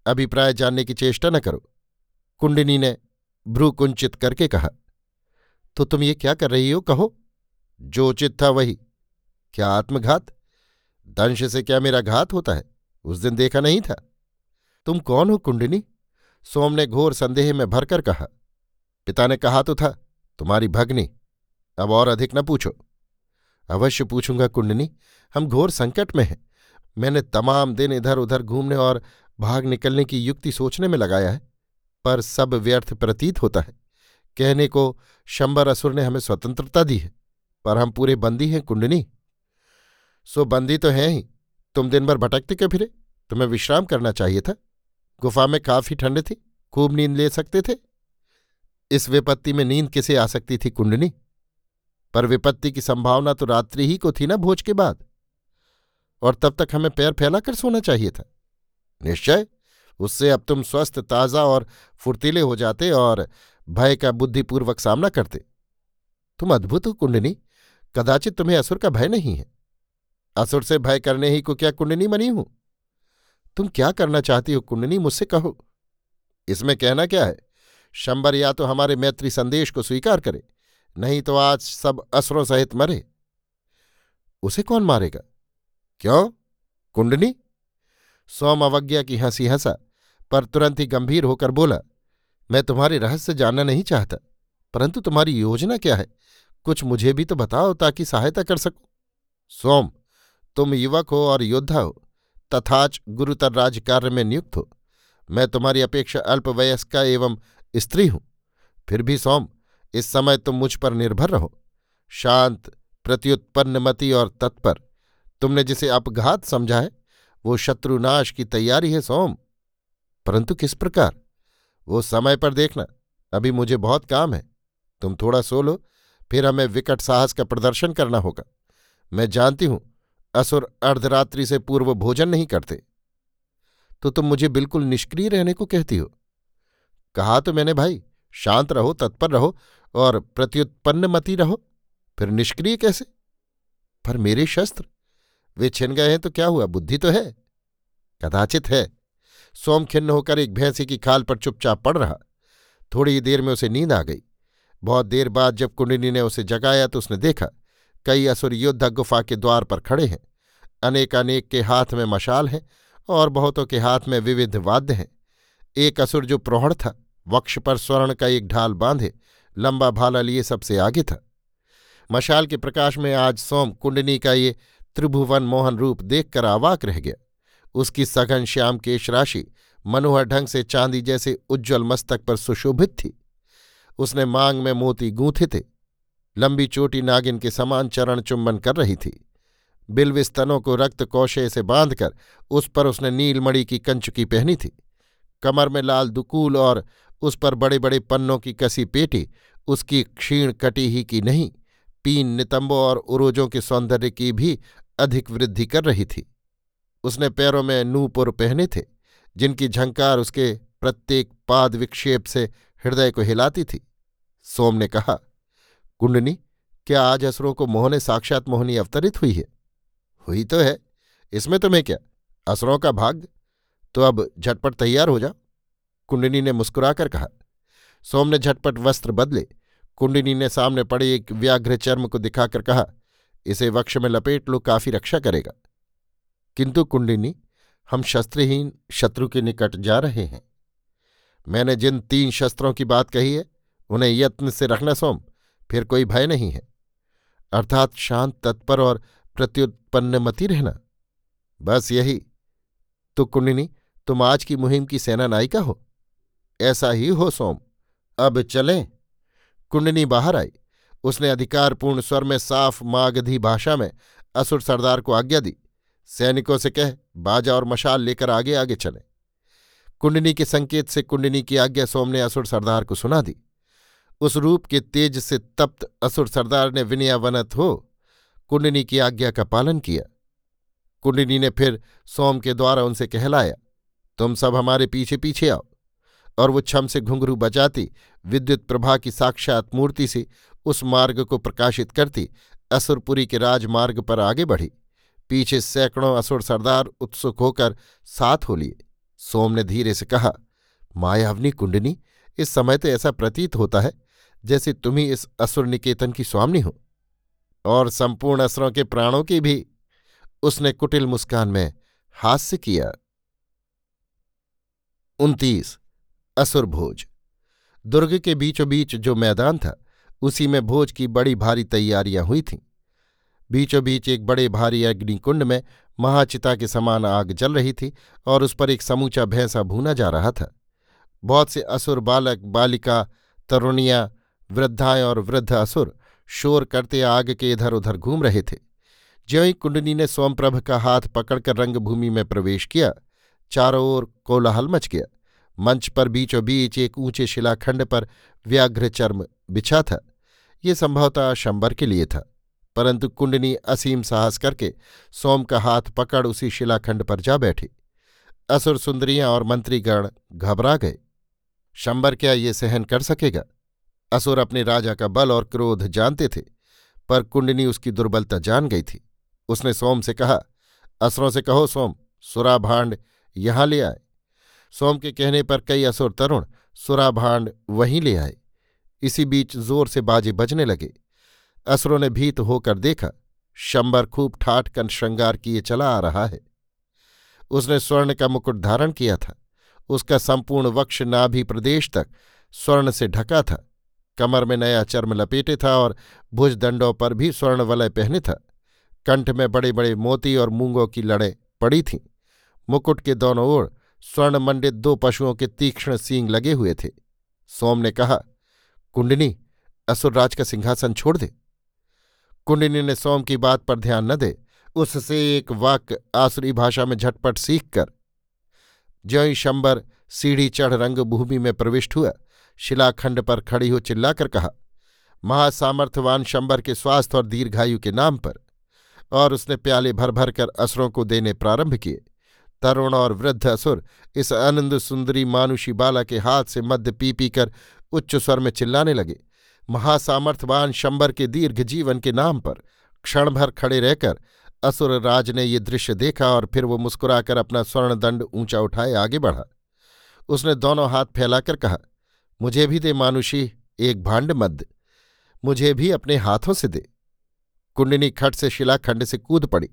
अभिप्राय जानने की चेष्टा न करो। कुंडिनी ने भ्रू कुंचित करके कहा तो तुम ये क्या कर रही हो, कहो? जो उचित था वही। क्या आत्मघात? दंश से क्या मेरा घात होता है? उस दिन देखा नहीं था। तुम कौन हो, कुंडिनी? सोम ने घोर संदेह में भरकर कहा, पिता ने कहा तो था, तुम्हारी भगनी, अब और अधिक न पूछो। अवश्य पूछूँगा कुंडनी, हम घोर संकट में हैं। मैंने तमाम दिन इधर उधर घूमने और भाग निकलने की युक्ति सोचने में लगाया है, पर सब व्यर्थ प्रतीत होता है। कहने को शंबर असुर ने हमें स्वतंत्रता दी है, पर हम पूरे बंदी हैं कुंडनी। सो बंदी तो हैं ही, तुम दिन भर भटकते क्यों फिरे? तुम्हें विश्राम करना चाहिए था। गुफा में काफ़ी ठंड थी, खूब नींद ले सकते थे। इस विपत्ति में नींद किसे आ सकती थी कुंडनी पर विपत्ति की संभावना तो रात्रि ही को थी ना भोज के बाद। और तब तक हमें पैर फैलाकर सोना चाहिए था। निश्चय, उससे अब तुम स्वस्थ, ताज़ा और फुर्तीले हो जाते और भय का बुद्धिपूर्वक सामना करते। तुम अद्भुत हो कुंडनी कदाचित तुम्हें असुर का भय नहीं है। असुर से भय करने ही को क्या कुंडनी मनी हूँ? तुम क्या करना चाहती हो कुंडनी मुझसे कहो। इसमें कहना क्या है? शंबर या तो हमारे मैत्री संदेश को स्वीकार करे, नहीं तो आज सब असरों सहित मरे। उसे कौन मारेगा? क्यों? कुंडनी सोम अवज्ञा की हँसी हंसा, पर तुरंत ही गंभीर होकर बोला, मैं तुम्हारे रहस्य जानना नहीं चाहता, परंतु तुम्हारी योजना क्या है? कुछ मुझे भी तो बताओ ताकि सहायता कर सकूँ। सोम, तुम युवक हो और योद्धा हो तथाच गुरुतर राज कार्य में नियुक्त हो। मैं तुम्हारी अपेक्षा अल्पवयस्का एवं स्त्री हूँ। फिर भी सोम, इस समय तुम मुझ पर निर्भर रहो। शांत, प्रत्युत्पन्नमति और तत्पर। तुमने जिसे अपघात समझा है, वो शत्रुनाश की तैयारी है, सोम। परंतु किस प्रकार? वो समय पर देखना। अभी मुझे बहुत काम है। तुम थोड़ा सो लो, फिर हमें विकट साहस का प्रदर्शन करना होगा। मैं जानती हूँ असुर अर्धरात्रि से पूर्व भोजन नहीं करते। तो तुम मुझे बिल्कुल निष्क्रिय रहने को कहती हो। कहा तो मैंने, भाई, शांत रहो, तत्पर रहो और प्रत्युत्पन्न मती रहो। फिर निष्क्रिय कैसे? पर मेरे शस्त्र, वे छिन गए हैं तो क्या हुआ? बुद्धि तो है। कदाचित है। सोम खिन्न होकर एक भैंसी की खाल पर चुपचाप पड़ रहा। थोड़ी देर में उसे नींद आ गई। बहुत देर बाद जब कुंडिनी ने उसे जगाया तो उसने देखा कई असुर योद्धा गुफा के द्वार पर खड़े हैं। अनेकानेक के हाथ में मशाल है और बहुतों के हाथ में विविध वाद्य हैं। एक असुर जो प्रौढ़ था, वक्ष पर स्वर्ण का एक ढाल बांधे, लंबा भाला लिए सबसे आगे था। मशाल के प्रकाश में आज सोम कुंडनी का ये त्रिभुवन मोहन रूप देखकर आवाक रह गया। उसकी सघन श्याम केश राशि मनोहर ढंग से चांदी जैसे उज्ज्वल मस्तक पर सुशोभित थी। उसने मांग में मोती गूंथे थे। लंबी चोटी नागिन के समान चरण चुम्बन कर रही थी। बिल्व स्तनों को रक्त कौशे से बांधकर उस पर उसने नीलमणि की कंचुकी पहनी थी। कमर में लाल दुकूल और उस पर बड़े बड़े पन्नों की कसी पेटी, उसकी क्षीण कटी ही की नहीं, पीन नितंबों और उरोजों के सौंदर्य की भी अधिक वृद्धि कर रही थी। उसने पैरों में नूपुर पहने थे, जिनकी झंकार उसके प्रत्येक पाद विक्षेप से हृदय को हिलाती थी। सोम ने कहा कुंडनी क्या आज असुरों को मोहने साक्षात मोहनी अवतरित हुई है? हुई तो है। इसमें तुम्हें क्या? असुरों का भाग? तो अब झटपट तैयार हो जाओ कुंडनी ने मुस्कुराकर कहा। सोम ने झटपट वस्त्र बदले। कुंडनी ने सामने पड़े एक व्याघ्र चर्म को दिखाकर कहा, इसे वक्ष में लपेट लो, काफ़ी रक्षा करेगा। किंतु कुंडिनी, हम शस्त्रहीन शत्रु के निकट जा रहे हैं। मैंने जिन तीन शस्त्रों की बात कही है, उन्हें यत्न से रखना, सोम। फिर कोई भय नहीं है। अर्थात शांत, तत्पर और प्रत्युत्पन्नमति रहना। बस यही। तो कुंडिनी तुम आज की मुहिम की सेना नायिका हो। ऐसा ही हो सोम। अब चलें। कुंडनी बाहर आई। उसने अधिकारपूर्ण स्वर में साफ़ मागधी भाषा में असुर सरदार को आज्ञा दी। सैनिकों से कह, बाजा और मशाल लेकर आगे आगे चले। कुंडनी के संकेत से कुंडनी की आज्ञा सोम ने असुर सरदार को सुना दी। उस रूप के तेज से तप्त असुर सरदार ने विनयावनत हो कुंडनी की आज्ञा का पालन किया। कुंडनी ने फिर सोम के द्वारा उनसे कहलाया, तुम सब हमारे पीछे पीछे आओ। और वो छम से घुंघरू बजाती, विद्युत प्रभा की साक्षात मूर्ति से उस मार्ग को प्रकाशित करती, असुरपुरी के राजमार्ग पर आगे बढ़ी। पीछे सैकड़ों असुर सरदार उत्सुक होकर साथ हो लिए। सोम ने धीरे से कहा, मायावनी कुंडनी इस समय तो ऐसा प्रतीत होता है जैसे तुम ही इस असुर निकेतन की स्वामी हो, और संपूर्ण असुरों के प्राणों की भी उसने कुटिल मुस्कान में हास्य किया। उनतीस, असुर भोज। दुर्ग के बीचों बीच जो मैदान था, उसी में भोज की बड़ी भारी तैयारियाँ हुई थीं। बीचों बीच एक बड़े भारी अग्निकुंड में महाचिता के समान आग जल रही थी, और उस पर एक समूचा भैंसा भूना जा रहा था। बहुत से असुर बालक, बालिका, तरुणियाँ वृद्धाएँ और वृद्ध असुर शोर करते आग के इधर उधर घूम रहे थे। ज्यों कुंडनी ने सोमप्रभ का हाथ पकड़कर रंगभूमि में प्रवेश किया, चारों ओर कोलाहल मच गया। मंच पर बीचों बीच एक ऊँचे शिलाखंड पर व्याघ्र चर्म बिछा था। ये संभवतः शंबर के लिए था, परंतु कुंडनी असीम साहस करके सोम का हाथ पकड़ उसी शिलाखंड पर जा बैठी। असुर सुंदरियाँ और मंत्रीगण घबरा गए। शंबर क्या ये सहन कर सकेगा? असुर अपने राजा का बल और क्रोध जानते थे, पर कुंडनी उसकी दुर्बलता जान गई थी। उसने सोम से कहा, असुरों से कहो, सोम, सुराभांड यहाँ ले आए। सोम के कहने पर कई असुर तरुण सुराभांड वहीं ले आए। इसी बीच ज़ोर से बाजे बजने लगे। असुरों ने भीत होकर देखा, शंबर खूब ठाठ कन श्रृंगार किए चला आ रहा है। उसने स्वर्ण का मुकुट धारण किया था। उसका संपूर्ण वक्ष नाभि प्रदेश तक स्वर्ण से ढका था। कमर में नया चर्म लपेटे था और भुजदंडों पर भी स्वर्ण वलय पहने था। कंठ में बड़े बड़े मोती और मूंगों की लड़ें पड़ी थीं। मुकुट के दोनों ओर स्वर्ण मंडित दो पशुओं के तीक्ष्ण सींग लगे हुए थे। सोम ने कहा, कुंडनी, असुरराज का सिंहासन छोड़ दे। कुंडनी ने सोम की बात पर ध्यान न दे, उससे एक वाक्य आसुरी भाषा में झटपट सीखकर, ज्यों शंबर सीढ़ी चढ़ रंगभूमि में प्रविष्ट हुआ शिलाखंड पर खड़ी हो चिल्लाकर कहा, महासामर्थ्यवान शंबर के स्वास्थ्य और दीर्घायु के नाम पर। और उसने प्याले भर भर कर असुरों को देने प्रारंभ किए। तरुण और वृद्ध असुर इस आनंद सुंदरी मानुषी बाला के हाथ से मध्य पी पी कर उच्च स्वर में चिल्लाने लगे, महासामर्थ्यवान शंबर के दीर्घ जीवन के नाम पर क्षण भर खड़े रहकर असुर राज ने ये दृश्य देखा और फिर वो मुस्कुराकर अपना स्वर्ण दंड ऊँचा उठाए आगे बढ़ा। उसने दोनों हाथ फैलाकर कहा मुझे भी दे मानुषी, एक भांड मद मुझे भी अपने हाथों से दे। कुंडनी खट से शिलाखंड से कूद पड़ी।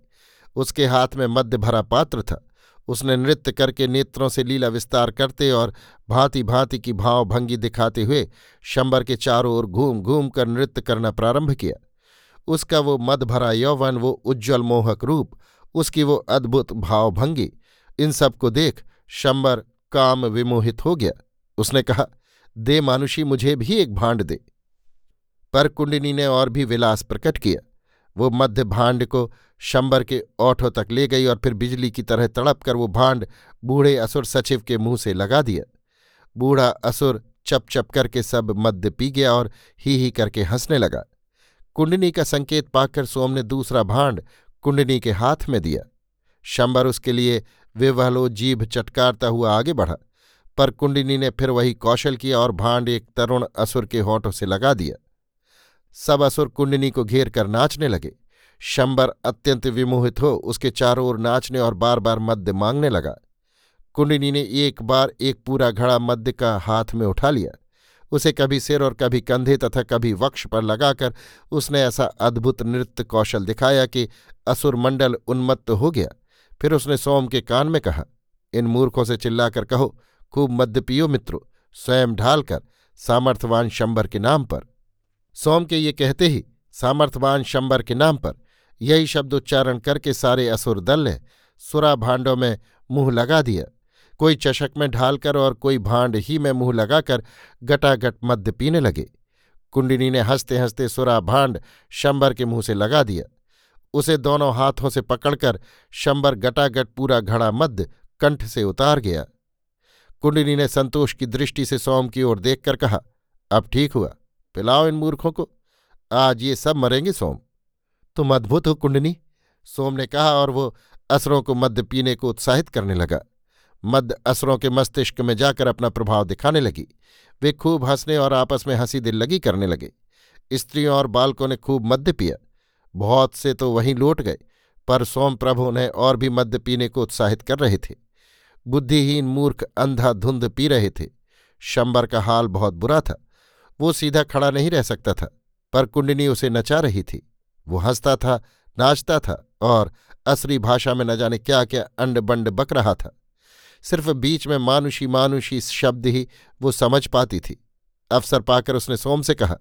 उसके हाथ में मध्य भरा पात्र था। उसने नृत्य करके नेत्रों से लीला विस्तार करते और भांति भांति की भाव भंगी दिखाते हुए शंबर के चारों ओर घूम घूम कर नृत्य करना प्रारंभ किया। उसका वो मद भरा यौवन, वो उज्ज्वल मोहक रूप, उसकी वो अद्भुत भावभंगी इन सबको देख शंबर काम विमोहित हो गया। उसने कहा दे मानुषी, मुझे भी एक भांड दे। पर कुंडिनी ने और भी विलास प्रकट किया। वो मध्य भांड को शंबर के ओठों तक ले गई और फिर बिजली की तरह तड़प कर वो भांड बूढ़े असुर सचिव के मुँह से लगा दिया। बूढ़ा असुर चप चप करके सब मद्य पी गया और ही ही करके हंसने लगा। कुंडनी का संकेत पाकर सोम ने दूसरा भांड कुंडनी के हाथ में दिया। शंबर उसके लिए विवहलो जीभ चटकारता हुआ आगे बढ़ा। पर कुंडिनी ने फिर वही कौशल किया और भांड एक तरुण असुर के होठों से लगा दिया। सब असुर कुंडिनी को घेर कर नाचने लगे। शंबर अत्यंत विमोहित हो उसके चारों ओर नाचने और बार बार मद्य मांगने लगा। कुंडिनी ने एक बार एक पूरा घड़ा मद्य का हाथ में उठा लिया। उसे कभी सिर और कभी कंधे तथा कभी वक्ष पर लगाकर उसने ऐसा अद्भुत नृत्य कौशल दिखाया कि असुर मंडल उन्मत्त हो गया। फिर उसने सोम के कान में कहा, इन मूर्खों से चिल्लाकर कहो खूब मद्य पियो मित्रों, स्वयं ढालकर सामर्थ्यवान शंबर के नाम पर। सोम के ये कहते ही सामर्थ्यवान शंबर के नाम पर यही शब्द उच्चारण करके सारे असुर दल ने सुरा भांडों में मुँह लगा दिया। कोई चषक में ढालकर और कोई भांड ही में मुँह लगाकर गटागट मद्य पीने लगे। कुंडिनी ने हँसते हँसते सुरा भांड शंबर के मुँह से लगा दिया। उसे दोनों हाथों से पकड़कर शंबर गटागट पूरा घड़ा मद्य कंठ से उतार गया। कुंडिनी ने संतोष की दृष्टि से सोम की ओर देखकर कहा, अब ठीक हुआ, पिलाओ इन मूर्खों को। आज ये सब मरेंगे, सोम। तुम अद्भुत हो कुंडनी सोम ने कहा और वो असरों को मद्य पीने को उत्साहित करने लगा। मद्य असरों के मस्तिष्क में जाकर अपना प्रभाव दिखाने लगी। वे खूब हंसने और आपस में हँसी दिल लगी करने लगे। स्त्रियों और बालकों ने खूब मद्य पिया। बहुत से तो वहीं लौट गए, पर सोम प्रभु उन्हें और भी मद्य पीने को उत्साहित कर रहे थे। बुद्धिहीन मूर्ख अंधा धुंध पी रहे थे। शंबर का हाल बहुत बुरा था। वो सीधा खड़ा नहीं रह सकता था, पर कुंडनी उसे नचा रही थी। वो हंसता था, नाचता था और असरी भाषा में न जाने क्या क्या अंड बंड बक रहा था। सिर्फ़ बीच में मानुषी मानुषी शब्द ही वो समझ पाती थी। अवसर पाकर उसने सोम से कहा,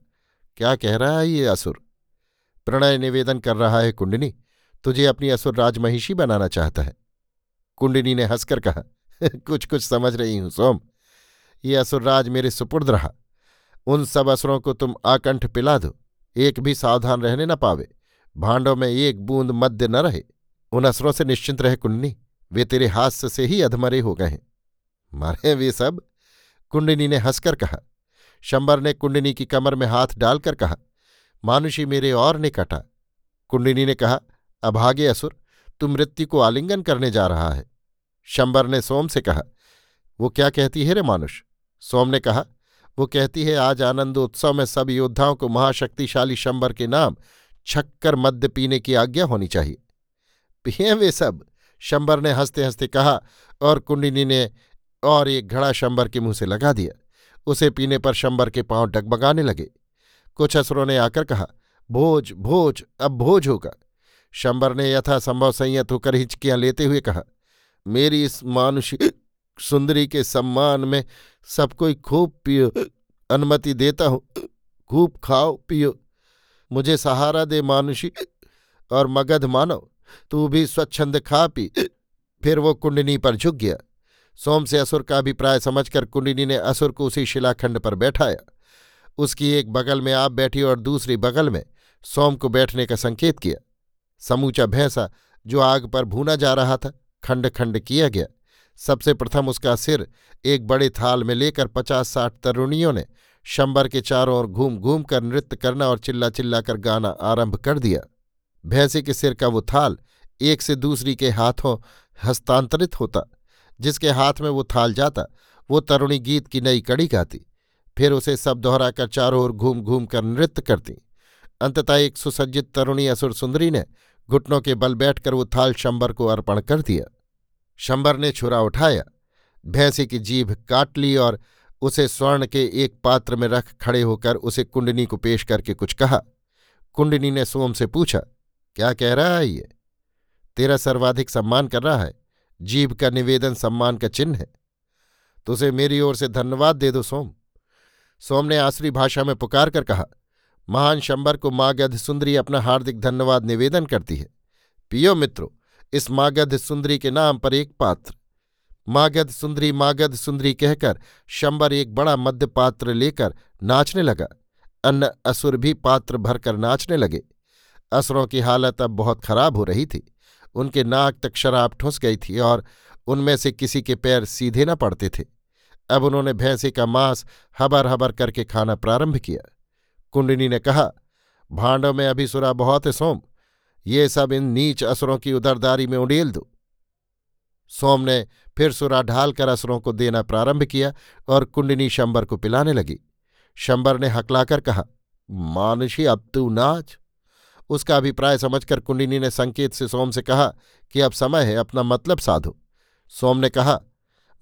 क्या कह रहा है ये असुर? प्रणय निवेदन कर रहा है कुंडनी तुझे अपनी असुर राजमहिषी बनाना चाहता है। कुंडनी ने हंसकर कहा, कुछ कुछ समझ रही हूँ, सोम। ये असुरराज मेरे सुपुर्द रहा। उन सब असुरों को तुम आकंठ पिला दो। एक भी सावधान रहने न पावे। भांडों में एक बूंद मध्य न रहे। उन असुरों से निश्चिंत रहे कुंडनी। वे तेरे हास्य से ही अधमरे हो गए हैं। मारे वे सब? कुंडनी ने हंसकर कहा। शंबर ने कुंडनी की कमर में हाथ डालकर कहा, मानुषी मेरे और ने कटा कुंडिनी ने कहा, अभागे असुर तू मृत्यु को आलिंगन करने जा रहा है। शंबर ने सोम से कहा, वो क्या कहती है रे मानुष? सोम ने कहा, वो कहती है, आज आनंदोत्सव में सब योद्धाओं को महाशक्तिशाली शंबर के नाम छक्कर मद्य पीने की आज्ञा होनी चाहिए। पिए वे सब? शंबर ने हँसते हँसते कहा, और कुंडिनी ने और एक घड़ा शंबर के मुँह से लगा दिया। उसे पीने पर शंबर के पाँव डगमगाने लगे। कुछ असुरों ने आकर कहा, भोज भोज, अब भोज होगा। शंबर ने यथासंभव संयत होकर हिचकियाँ लेते हुए कहा, मेरी इस मानुषी सुंदरी के सम्मान में सब कोई खूब पियो, अनुमति देता हूँ, खूब खाओ, पियो। मुझे सहारा दे मानुषी और मगध मानो तू भी स्वच्छंद खा पी। फिर वो कुंडनी पर झुक गया। सोम से असुर का अभिप्राय समझकर कुंडिनी ने असुर को उसी शिलाखंड पर बैठाया। उसकी एक बगल में आप बैठी और दूसरी बगल में सोम को बैठने का संकेत किया। समूचा भैंसा जो आग पर भूना जा रहा था खंड खंड किया गया। सबसे प्रथम उसका सिर एक बड़े थाल में लेकर पचास साठ तरुणियों ने शंबर के चारों ओर घूम घूम कर नृत्य करना और चिल्ला चिल्ला कर गाना आरंभ कर दिया। भैंसे के सिर का वो थाल एक से दूसरी के हाथों हस्तांतरित होता, जिसके हाथ में वो थाल जाता, वो तरुणी गीत की नई कड़ी गाती, फिर उसे सब दोहराकर चारों ओर घूम घूम कर नृत्य करती। अंततः एक सुसज्जित तरुणी असुर सुंदरी ने घुटनों के बल बैठकर वो थाल शंबर को अर्पण कर दिया। शंबर ने छुरा उठाया, भैंसी की जीभ काट ली और उसे स्वर्ण के एक पात्र में रख खड़े होकर उसे कुंडनी को पेश करके कुछ कहा। कुंडनी ने सोम से पूछा, क्या कह रहा है ये? तेरा सर्वाधिक सम्मान कर रहा है, जीभ का निवेदन सम्मान का चिन्ह है। तो उसे मेरी ओर से धन्यवाद दे दो सोम। सोम ने आसरी भाषा में पुकार कर कहा महान शंबर को मागध सुंदरी अपना हार्दिक धन्यवाद निवेदन करती है। पियो मित्रों, इस मागध सुंदरी के नाम पर एक पात्र। मागध सुंदरी मागध सुंदरी कहकर शंबर एक बड़ा मध्य पात्र लेकर नाचने लगा। अन्य असुर भी पात्र भरकर नाचने लगे। असुरों की हालत अब बहुत खराब हो रही थी। उनके नाक तक शराब ठुस गई थी और उनमें से किसी के पैर सीधे न पड़ते थे। अब उन्होंने भैंसे का मांस हबर हबर करके खाना प्रारंभ किया। कुंडनी ने कहा, भांडों में अभी सुरा बहुत है, सोम। ये सब इन नीच असुरों की उदरदारी में उड़ेल दो। सोम ने फिर सुरा ढालकर असुरों को देना प्रारंभ किया और कुंडनी शंबर को पिलाने लगी। शंबर ने हकलाकर कहा, मानुषी, अब तू नाच। उसका अभिप्राय समझकर कुंडिनी ने संकेत से सोम से कहा कि अब समय है, अपना मतलब साधो। सोम ने कहा,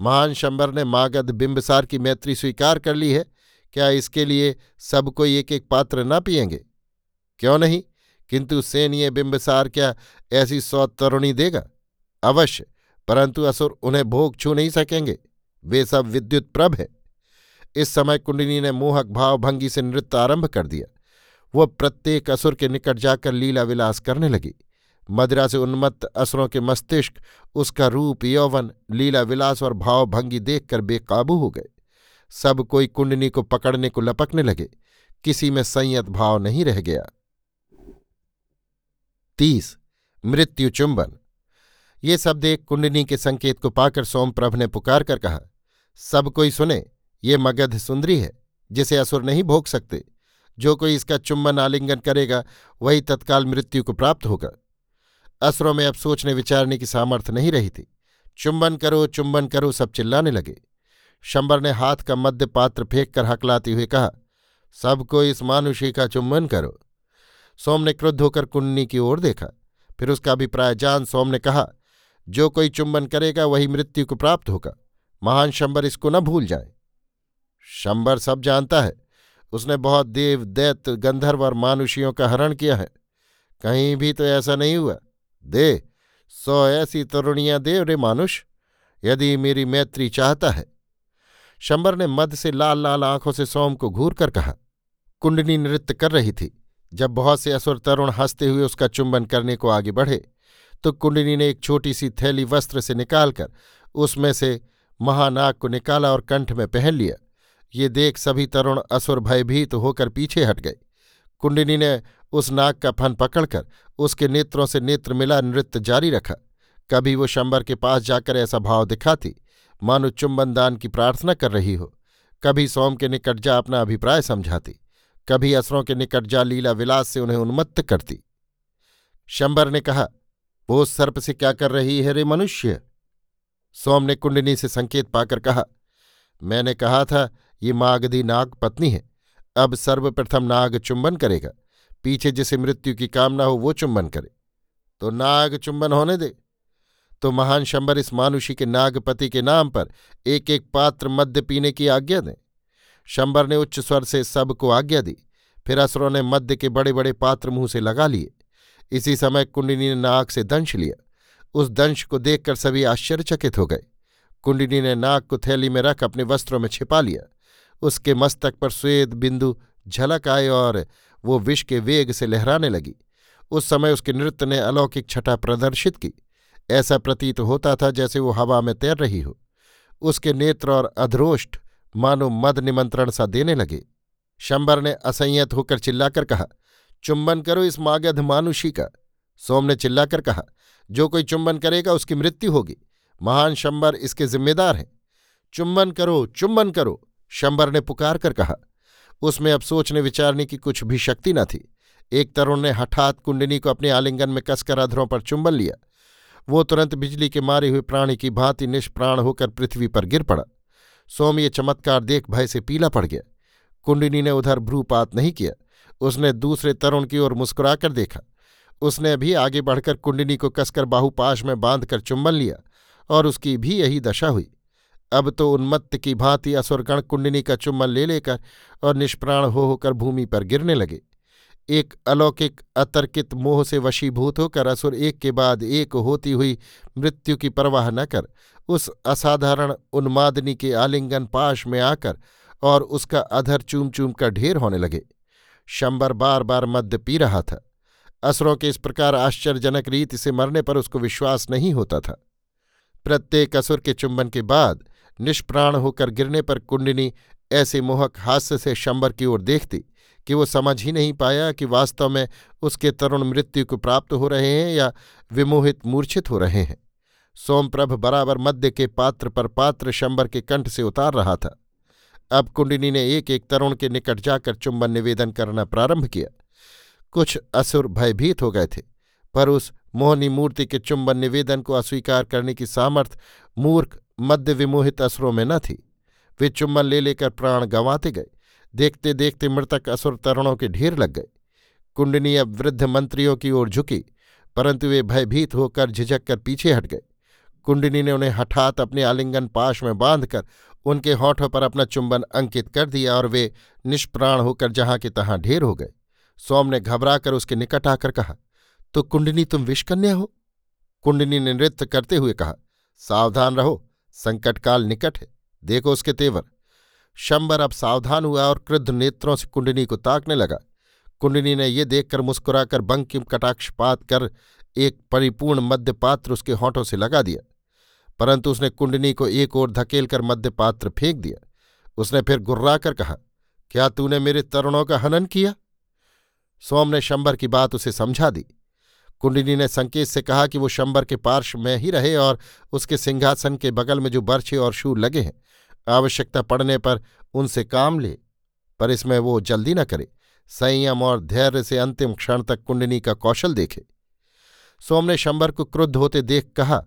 महान शंबर ने मागध बिंबसार की मैत्री स्वीकार कर ली है क्या इसके लिए सब कोई एक एक पात्र ना पियेंगे? क्यों नहीं? किंतु सेनीय बिंबसार क्या ऐसी सौ तरुणी देगा? अवश्य, परंतु असुर उन्हें भोग छू नहीं सकेंगे। वे सब विद्युत प्रभ है। इस समय कुंडिनी ने मोहक भाव भंगी से नृत्य आरंभ कर दिया। वह प्रत्येक असुर के निकट जाकर लीला विलास करने लगी। मदिरा से उन्मत्त असुरों के मस्तिष्क, उसका रूप, यौवन, लीला विलास और भाव भंगी देखकर बेकाबू हो गए। सब कोई कुंडनी को पकड़ने को लपकने लगे। किसी में संयत भाव नहीं रह गया। तीस, मृत्यु चुंबन। ये शब्द एक कुंडनी के संकेत को पाकर सोमप्रभ ने पुकार कर कहा, सब कोई सुने, ये मगध सुंदरी है, जिसे असुर नहीं भोग सकते। जो कोई इसका चुम्बन आलिंगन करेगा, वही तत्काल मृत्यु को प्राप्त होगा। असुरों में अब सोचने विचारने की सामर्थ्य नहीं रही थी। चुंबन करो चुंबन करो, सब चिल्लाने लगे। शंबर ने हाथ का मध्य पात्र फेंक कर हकलाते हुए कहा सबको इस मानुषी का चुम्बन करो। सोम ने क्रुद्ध होकर कुन्नी की ओर देखा। फिर उसका अभिप्राय जान सोम ने कहा, जो कोई चुंबन करेगा, वही मृत्यु को प्राप्त होगा। महान शंबर इसको न भूल जाए। शंबर सब जानता है। उसने बहुत देव, दैत्य, गंधर्व और मानुषियों का हरण किया है। कहीं भी तो ऐसा नहीं हुआ। दे, सौ ऐसी तरुणियाँ दे रे मानुष। यदि मेरी मैत्री चाहता है शंबर ने मद से लाल लाल आँखों से सोम को घूर कर कहा कुंडनी नृत्य कर रही थी। जब बहुत से असुर तरुण हँसते हुए उसका चुंबन करने को आगे बढ़े तो कुंडनी ने एक छोटी सी थैली वस्त्र से निकालकर उसमें से महानाग को निकाला और कंठ में पहन लिया। ये देख सभी तरुण असुर भयभीत होकर पीछे हट गए। कुंडिनी ने उस नाग का फन पकड़कर उसके नेत्रों से नेत्र मिला नृत्य जारी रखा। कभी वो शंबर के पास जाकर ऐसा भाव दिखाती मानो चुंबन दान की प्रार्थना कर रही हो। कभी सोम के निकट जा अपना अभिप्राय समझाती, कभी असरों के निकट जा लीला विलास से उन्हें उन्मत्त करती। शंबर ने कहा, वो सर्प से क्या कर रही है रे मनुष्य? सोम ने कुंडनी से संकेत पाकर कहा, मैंने कहा था, ये मागधी नाग पत्नी है। अब सर्वप्रथम नाग चुंबन करेगा। पीछे जिसे मृत्यु की कामना हो, वो चुंबन करे। तो नाग चुंबन होने दे। तो महान शंबर इस मानुषी के नागपति के नाम पर एक एक पात्र मद्य पीने की आज्ञा दें। शंबर ने उच्च स्वर से सबको आज्ञा दी, फिर असुरों ने मद्य के बड़े बड़े पात्र मुँह से लगा लिए। इसी समय कुंडिनी ने नाग से दंश लिया। उस दंश को देखकर सभी आश्चर्यचकित हो गए। कुंडिनी ने नाग को थैली में रख अपने वस्त्रों में छिपा लिया। उसके मस्तक पर श्वेत बिंदु झलक आए और वो विष के वेग से लहराने लगी। उस समय उसके नृत्य ने अलौकिक छटा प्रदर्शित की। ऐसा प्रतीत होता था जैसे वो हवा में तैर रही हो। उसके नेत्र और अधरोष्ट मानो मद निमंत्रण सा देने लगे। शंबर ने असंयत होकर चिल्लाकर कहा, चुंबन करो इस मागध मानुषी का। सोम ने चिल्लाकर कहा, जो कोई चुंबन करेगा उसकी मृत्यु होगी। महान शंबर इसके जिम्मेदार हैं। चुंबन करो चुंबन करो। शंबर ने पुकार कर कहा। उसमें अब सोचने विचारने की कुछ भी शक्ति न थी। एक तरुण ने हठात कुंडनी को अपने आलिंगन में कसकर अधरों पर चुंबन लिया। वो तुरंत बिजली के मारे हुए प्राणी की भांति निष्प्राण होकर पृथ्वी पर गिर पड़ा। सोम ये चमत्कार देख भय से पीला पड़ गया। कुंडिनी ने उधर भ्रूपात नहीं किया। उसने दूसरे तरुण की ओर मुस्कुराकर देखा। उसने भी आगे बढ़कर कुंडिनी को कसकर बाहुपाश में बांधकर चुंबन लिया और उसकी भी यही दशा हुई। अब तो उन्मत्त की भांति असुरगण कुंडिनी का चुम्बन ले लेकर और निष्प्राण हो होकर भूमि पर गिरने लगे। एक अलौकिक, अतर्कित मोह से वशीभूत होकर असुर एक के बाद एक होती हुई मृत्यु की परवाह न कर। उस असाधारण उन्मादनी के आलिंगन पाश में आकर और उसका अधर चूम चूम का ढेर होने लगे। शंबर बार बार मद्य पी रहा था। असुरों के इस प्रकार आश्चर्यजनक रीति से मरने पर उसको विश्वास नहीं होता था। प्रत्येक असुर के चुंबन के बाद निष्प्राण होकर गिरने पर कुंडिनी ऐसे मोहक हास्य से शंबर की ओर देखती कि वो समझ ही नहीं पाया कि वास्तव में उसके तरुण मृत्यु को प्राप्त हो रहे हैं या विमोहित मूर्छित हो रहे हैं। सोमप्रभ बराबर मध्य के पात्र पर पात्र शंबर के कंठ से उतार रहा था। अब कुंडिनी ने एक एक तरुण के निकट जाकर चुंबन निवेदन करना प्रारंभ किया। कुछ असुर भयभीत हो गए थे, पर उस मोहनी मूर्ति के चुंबन निवेदन को अस्वीकार करने की सामर्थ्य मूर्ख मध्य विमोहित असुरों में न थी। वे चुंबन ले लेकर प्राण गंवाते गए। देखते देखते मृतक असुर तरुणों के ढेर लग गए। कुंडनी अब वृद्ध मंत्रियों की ओर झुकी, परंतु वे भयभीत होकर झिझक कर पीछे हट गए। कुंडनी ने उन्हें हठात अपने आलिंगन पाश में बांधकर उनके होठों पर अपना चुंबन अंकित कर दिया और वे निष्प्राण होकर जहाँ के तहां ढेर हो गए। सोम ने घबराकर उसके निकट आकर कहा तो कुंडनी तुम विषकन्या हो? कुंडनी ने नृत्य करते हुए कहा, सावधान रहो, संकटकाल निकट है। देखो उसके तेवर। शंबर अब सावधान हुआ और क्रुद्ध नेत्रों से कुंडनी को ताकने लगा। कुंडनी ने ये देखकर मुस्कुराकर बंकिम कटाक्षपात कर एक परिपूर्ण मध्यपात्र उसके होठों से लगा दिया। परंतु उसने कुंडनी को एक ओर धकेलकर मध्यपात्र फेंक दिया। उसने फिर गुर्राकर कहा, क्या तूने मेरे तरुणों का हनन किया? सोम ने शंबर की बात उसे समझा दी। कुंडिनी ने संकेत से कहा कि वो शंबर के पार्श्व में ही रहे और उसके सिंहासन के बगल में जो बर्छे और शूर लगे हैं आवश्यकता पड़ने पर उनसे काम ले, पर इसमें वो जल्दी न करे। संयम और धैर्य से अंतिम क्षण तक कुंडनी का कौशल देखे। सोम ने शंबर को क्रुद्ध होते देख कहा,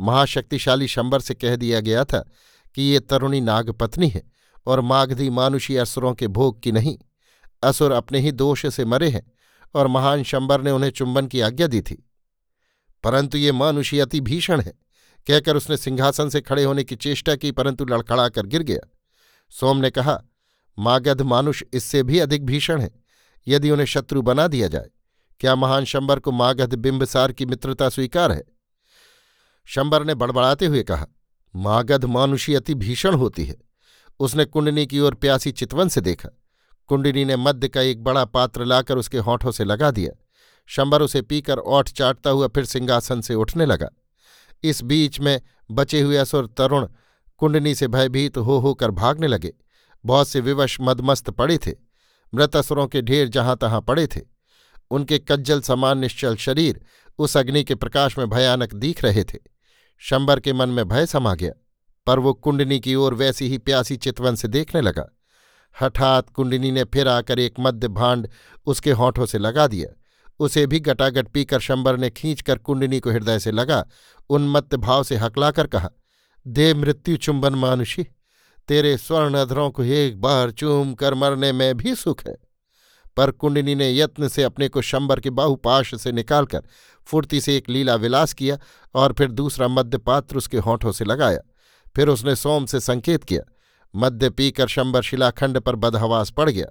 महाशक्तिशाली शंबर से कह दिया गया था कि ये तरुणी नागपत्नी है और मागधी मानुषी असुरों के भोग की नहीं। असुर अपने ही दोष से मरे हैं और महान शंबर ने उन्हें चुंबन की आज्ञा दी थी। परंतु ये मानुषी अति भीषण है। कहकर उसने सिंहासन से खड़े होने की चेष्टा की, परंतु लड़खड़ा कर गिर गया। सोम ने कहा, मागध मानुष इससे भी अधिक भीषण है। यदि उन्हें शत्रु बना दिया जाए, क्या महान शंबर को मागध बिंबसार की मित्रता स्वीकार है? शंबर ने बड़बड़ाते हुए कहा, मागध मानुषी अति भीषण होती है। उसने कुंडनी की ओर प्यासी चितवन से देखा। कुंडनी ने मध्य का एक बड़ा पात्र लाकर उसके होठों से लगा दिया। शंबर उसे पीकर ओठ चाटता हुआ फिर सिंहासन से उठने लगा। इस बीच में बचे हुए असुर तरुण कुंडनी से भयभीत हो होकर भागने लगे। बहुत से विवश मदमस्त पड़े थे। मृत असुरों के ढेर जहाँ तहां पड़े थे। उनके कज्जल समान निश्चल शरीर उस अग्नि के प्रकाश में भयानक दिख रहे थे। शंबर के मन में भय समा गया, पर वो कुंडनी की ओर वैसी ही प्यासी चितवन से देखने लगा। हठात कुंडनी ने फिर आकर एक मध्य भांड उसके होठों से लगा दिया। उसे भी गटागट पीकर शंबर ने खींचकर कुंडनी को हृदय से लगा, उन्मत्त भाव से हकलाकर कहा, दे मृत्यु चुंबन मानुषी, तेरे स्वर्ण अधरों को एक बार चूम कर मरने में भी सुख है पर कुंडनी ने यत्न से अपने को शंबर के बाहुपाश से निकालकर फुर्ती से एक लीला विलास किया और फिर दूसरा मध्य पात्र उसके होठों से लगाया। फिर उसने सोम से संकेत किया मध्य पीकर शंबर शिलाखंड पर बदहवास पड़ गया।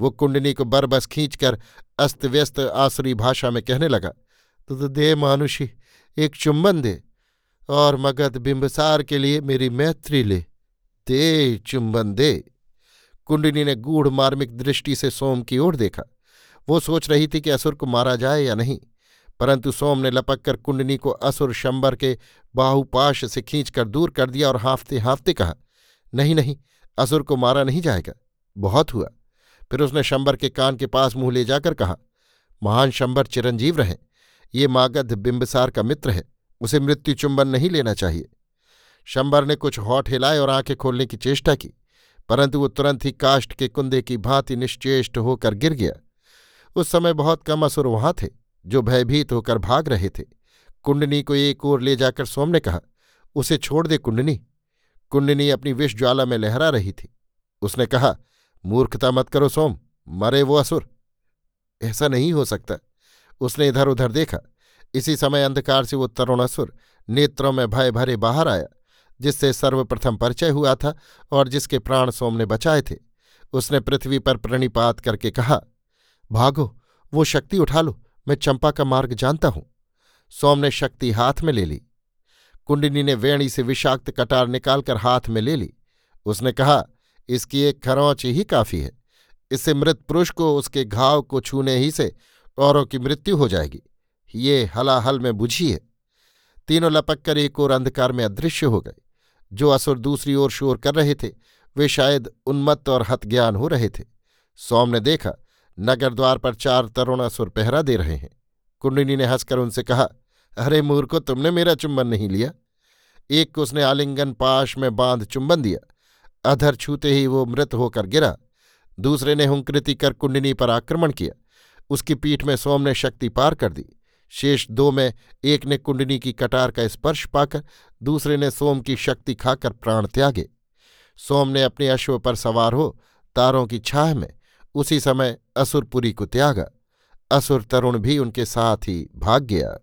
वो कुंडनी को बरबस खींचकर अस्त व्यस्त आसुरी भाषा में कहने लगा तो, तो दे मानुषी एक चुम्बन दे और मगध बिंबसार के लिए मेरी मैत्री ले। दे चुम्बन दे। कुंडिनी ने गूढ़ मार्मिक दृष्टि से सोम की ओर देखा। वो सोच रही थी कि असुर को मारा जाए या नहीं परंतु सोम ने लपक कर कुंडनी को असुर शंबर के बाहुपाश से खींचकर दूर कर दिया और हाँफते हाँफते कहा नहीं नहीं असुर को मारा नहीं जाएगा। बहुत हुआ। फिर उसने शंबर के कान के पास मुँह ले जाकर कहा, महान शंबर चिरंजीव रहें। ये मागध बिंबसार का मित्र है, उसे मृत्यु चुंबन नहीं लेना चाहिए शंबर ने कुछ हौठ हिलाए और आँखें खोलने की चेष्टा की, परंतु वो तुरंत ही काष्ठ के कुंदे की भांति निश्चेष्ट होकर गिर गया। उस समय बहुत कम असुर वहाँ थे, जो भयभीत होकर भाग रहे थे। कुंडनी को एक ओर ले जाकर सोम ने कहा, उसे छोड़ दे कुंडनी। कुंडनी अपनी विष ज्वाला में लहरा रही थी उसने कहा मूर्खता मत करो सोम, मरे वो असुर। ऐसा नहीं हो सकता। उसने इधर उधर देखा। इसी समय अंधकार से वो तरुण असुर नेत्रों में भय भरे बाहर आया, जिससे सर्वप्रथम परिचय हुआ था और जिसके प्राण सोम ने बचाए थे। उसने पृथ्वी पर प्रणिपात करके कहा, भागो, वो शक्ति उठा लो, मैं चंपा का मार्ग जानता हूँ। सोम ने शक्ति हाथ में ले ली। कुंडिनी ने वेणी से विषाक्त कटार निकालकर हाथ में ले ली। उसने कहा इसकी एक खरौच ही काफ़ी है। इससे मृत पुरुष को उसके घाव को छूने ही से औरों की मृत्यु हो जाएगी। ये हलाहल में बुझी है। तीनों लपक कर एक और अंधकार में अदृश्य हो गए। जो असुर दूसरी ओर शोर कर रहे थे, वे शायद उन्मत्त और हतज्ञान हो रहे थे। सोम ने देखा, नगर द्वार पर चार तरुण असुर पहरा दे रहे हैं। कुंडिनी ने हंसकर उनसे कहा, अरे मूर्खो, तुमने मेरा चुंबन नहीं लिया। एक को उसने आलिंगन पाश में बाँध चुंबन दिया। अधर छूते ही वो मृत होकर गिरा। दूसरे ने हुंकृति कर कुंडिनी पर आक्रमण किया। उसकी पीठ में सोम ने शक्ति पार कर दी। शेष दो में एक ने कुंडनी की कटार का स्पर्श पाकर दूसरे ने सोम की शक्ति खाकर प्राण त्यागे। सोम ने अपने अश्व पर सवार हो तारों की छाह में उसी समय असुरपुरी को त्यागा। असुर तरुण भी उनके साथ ही भाग गया।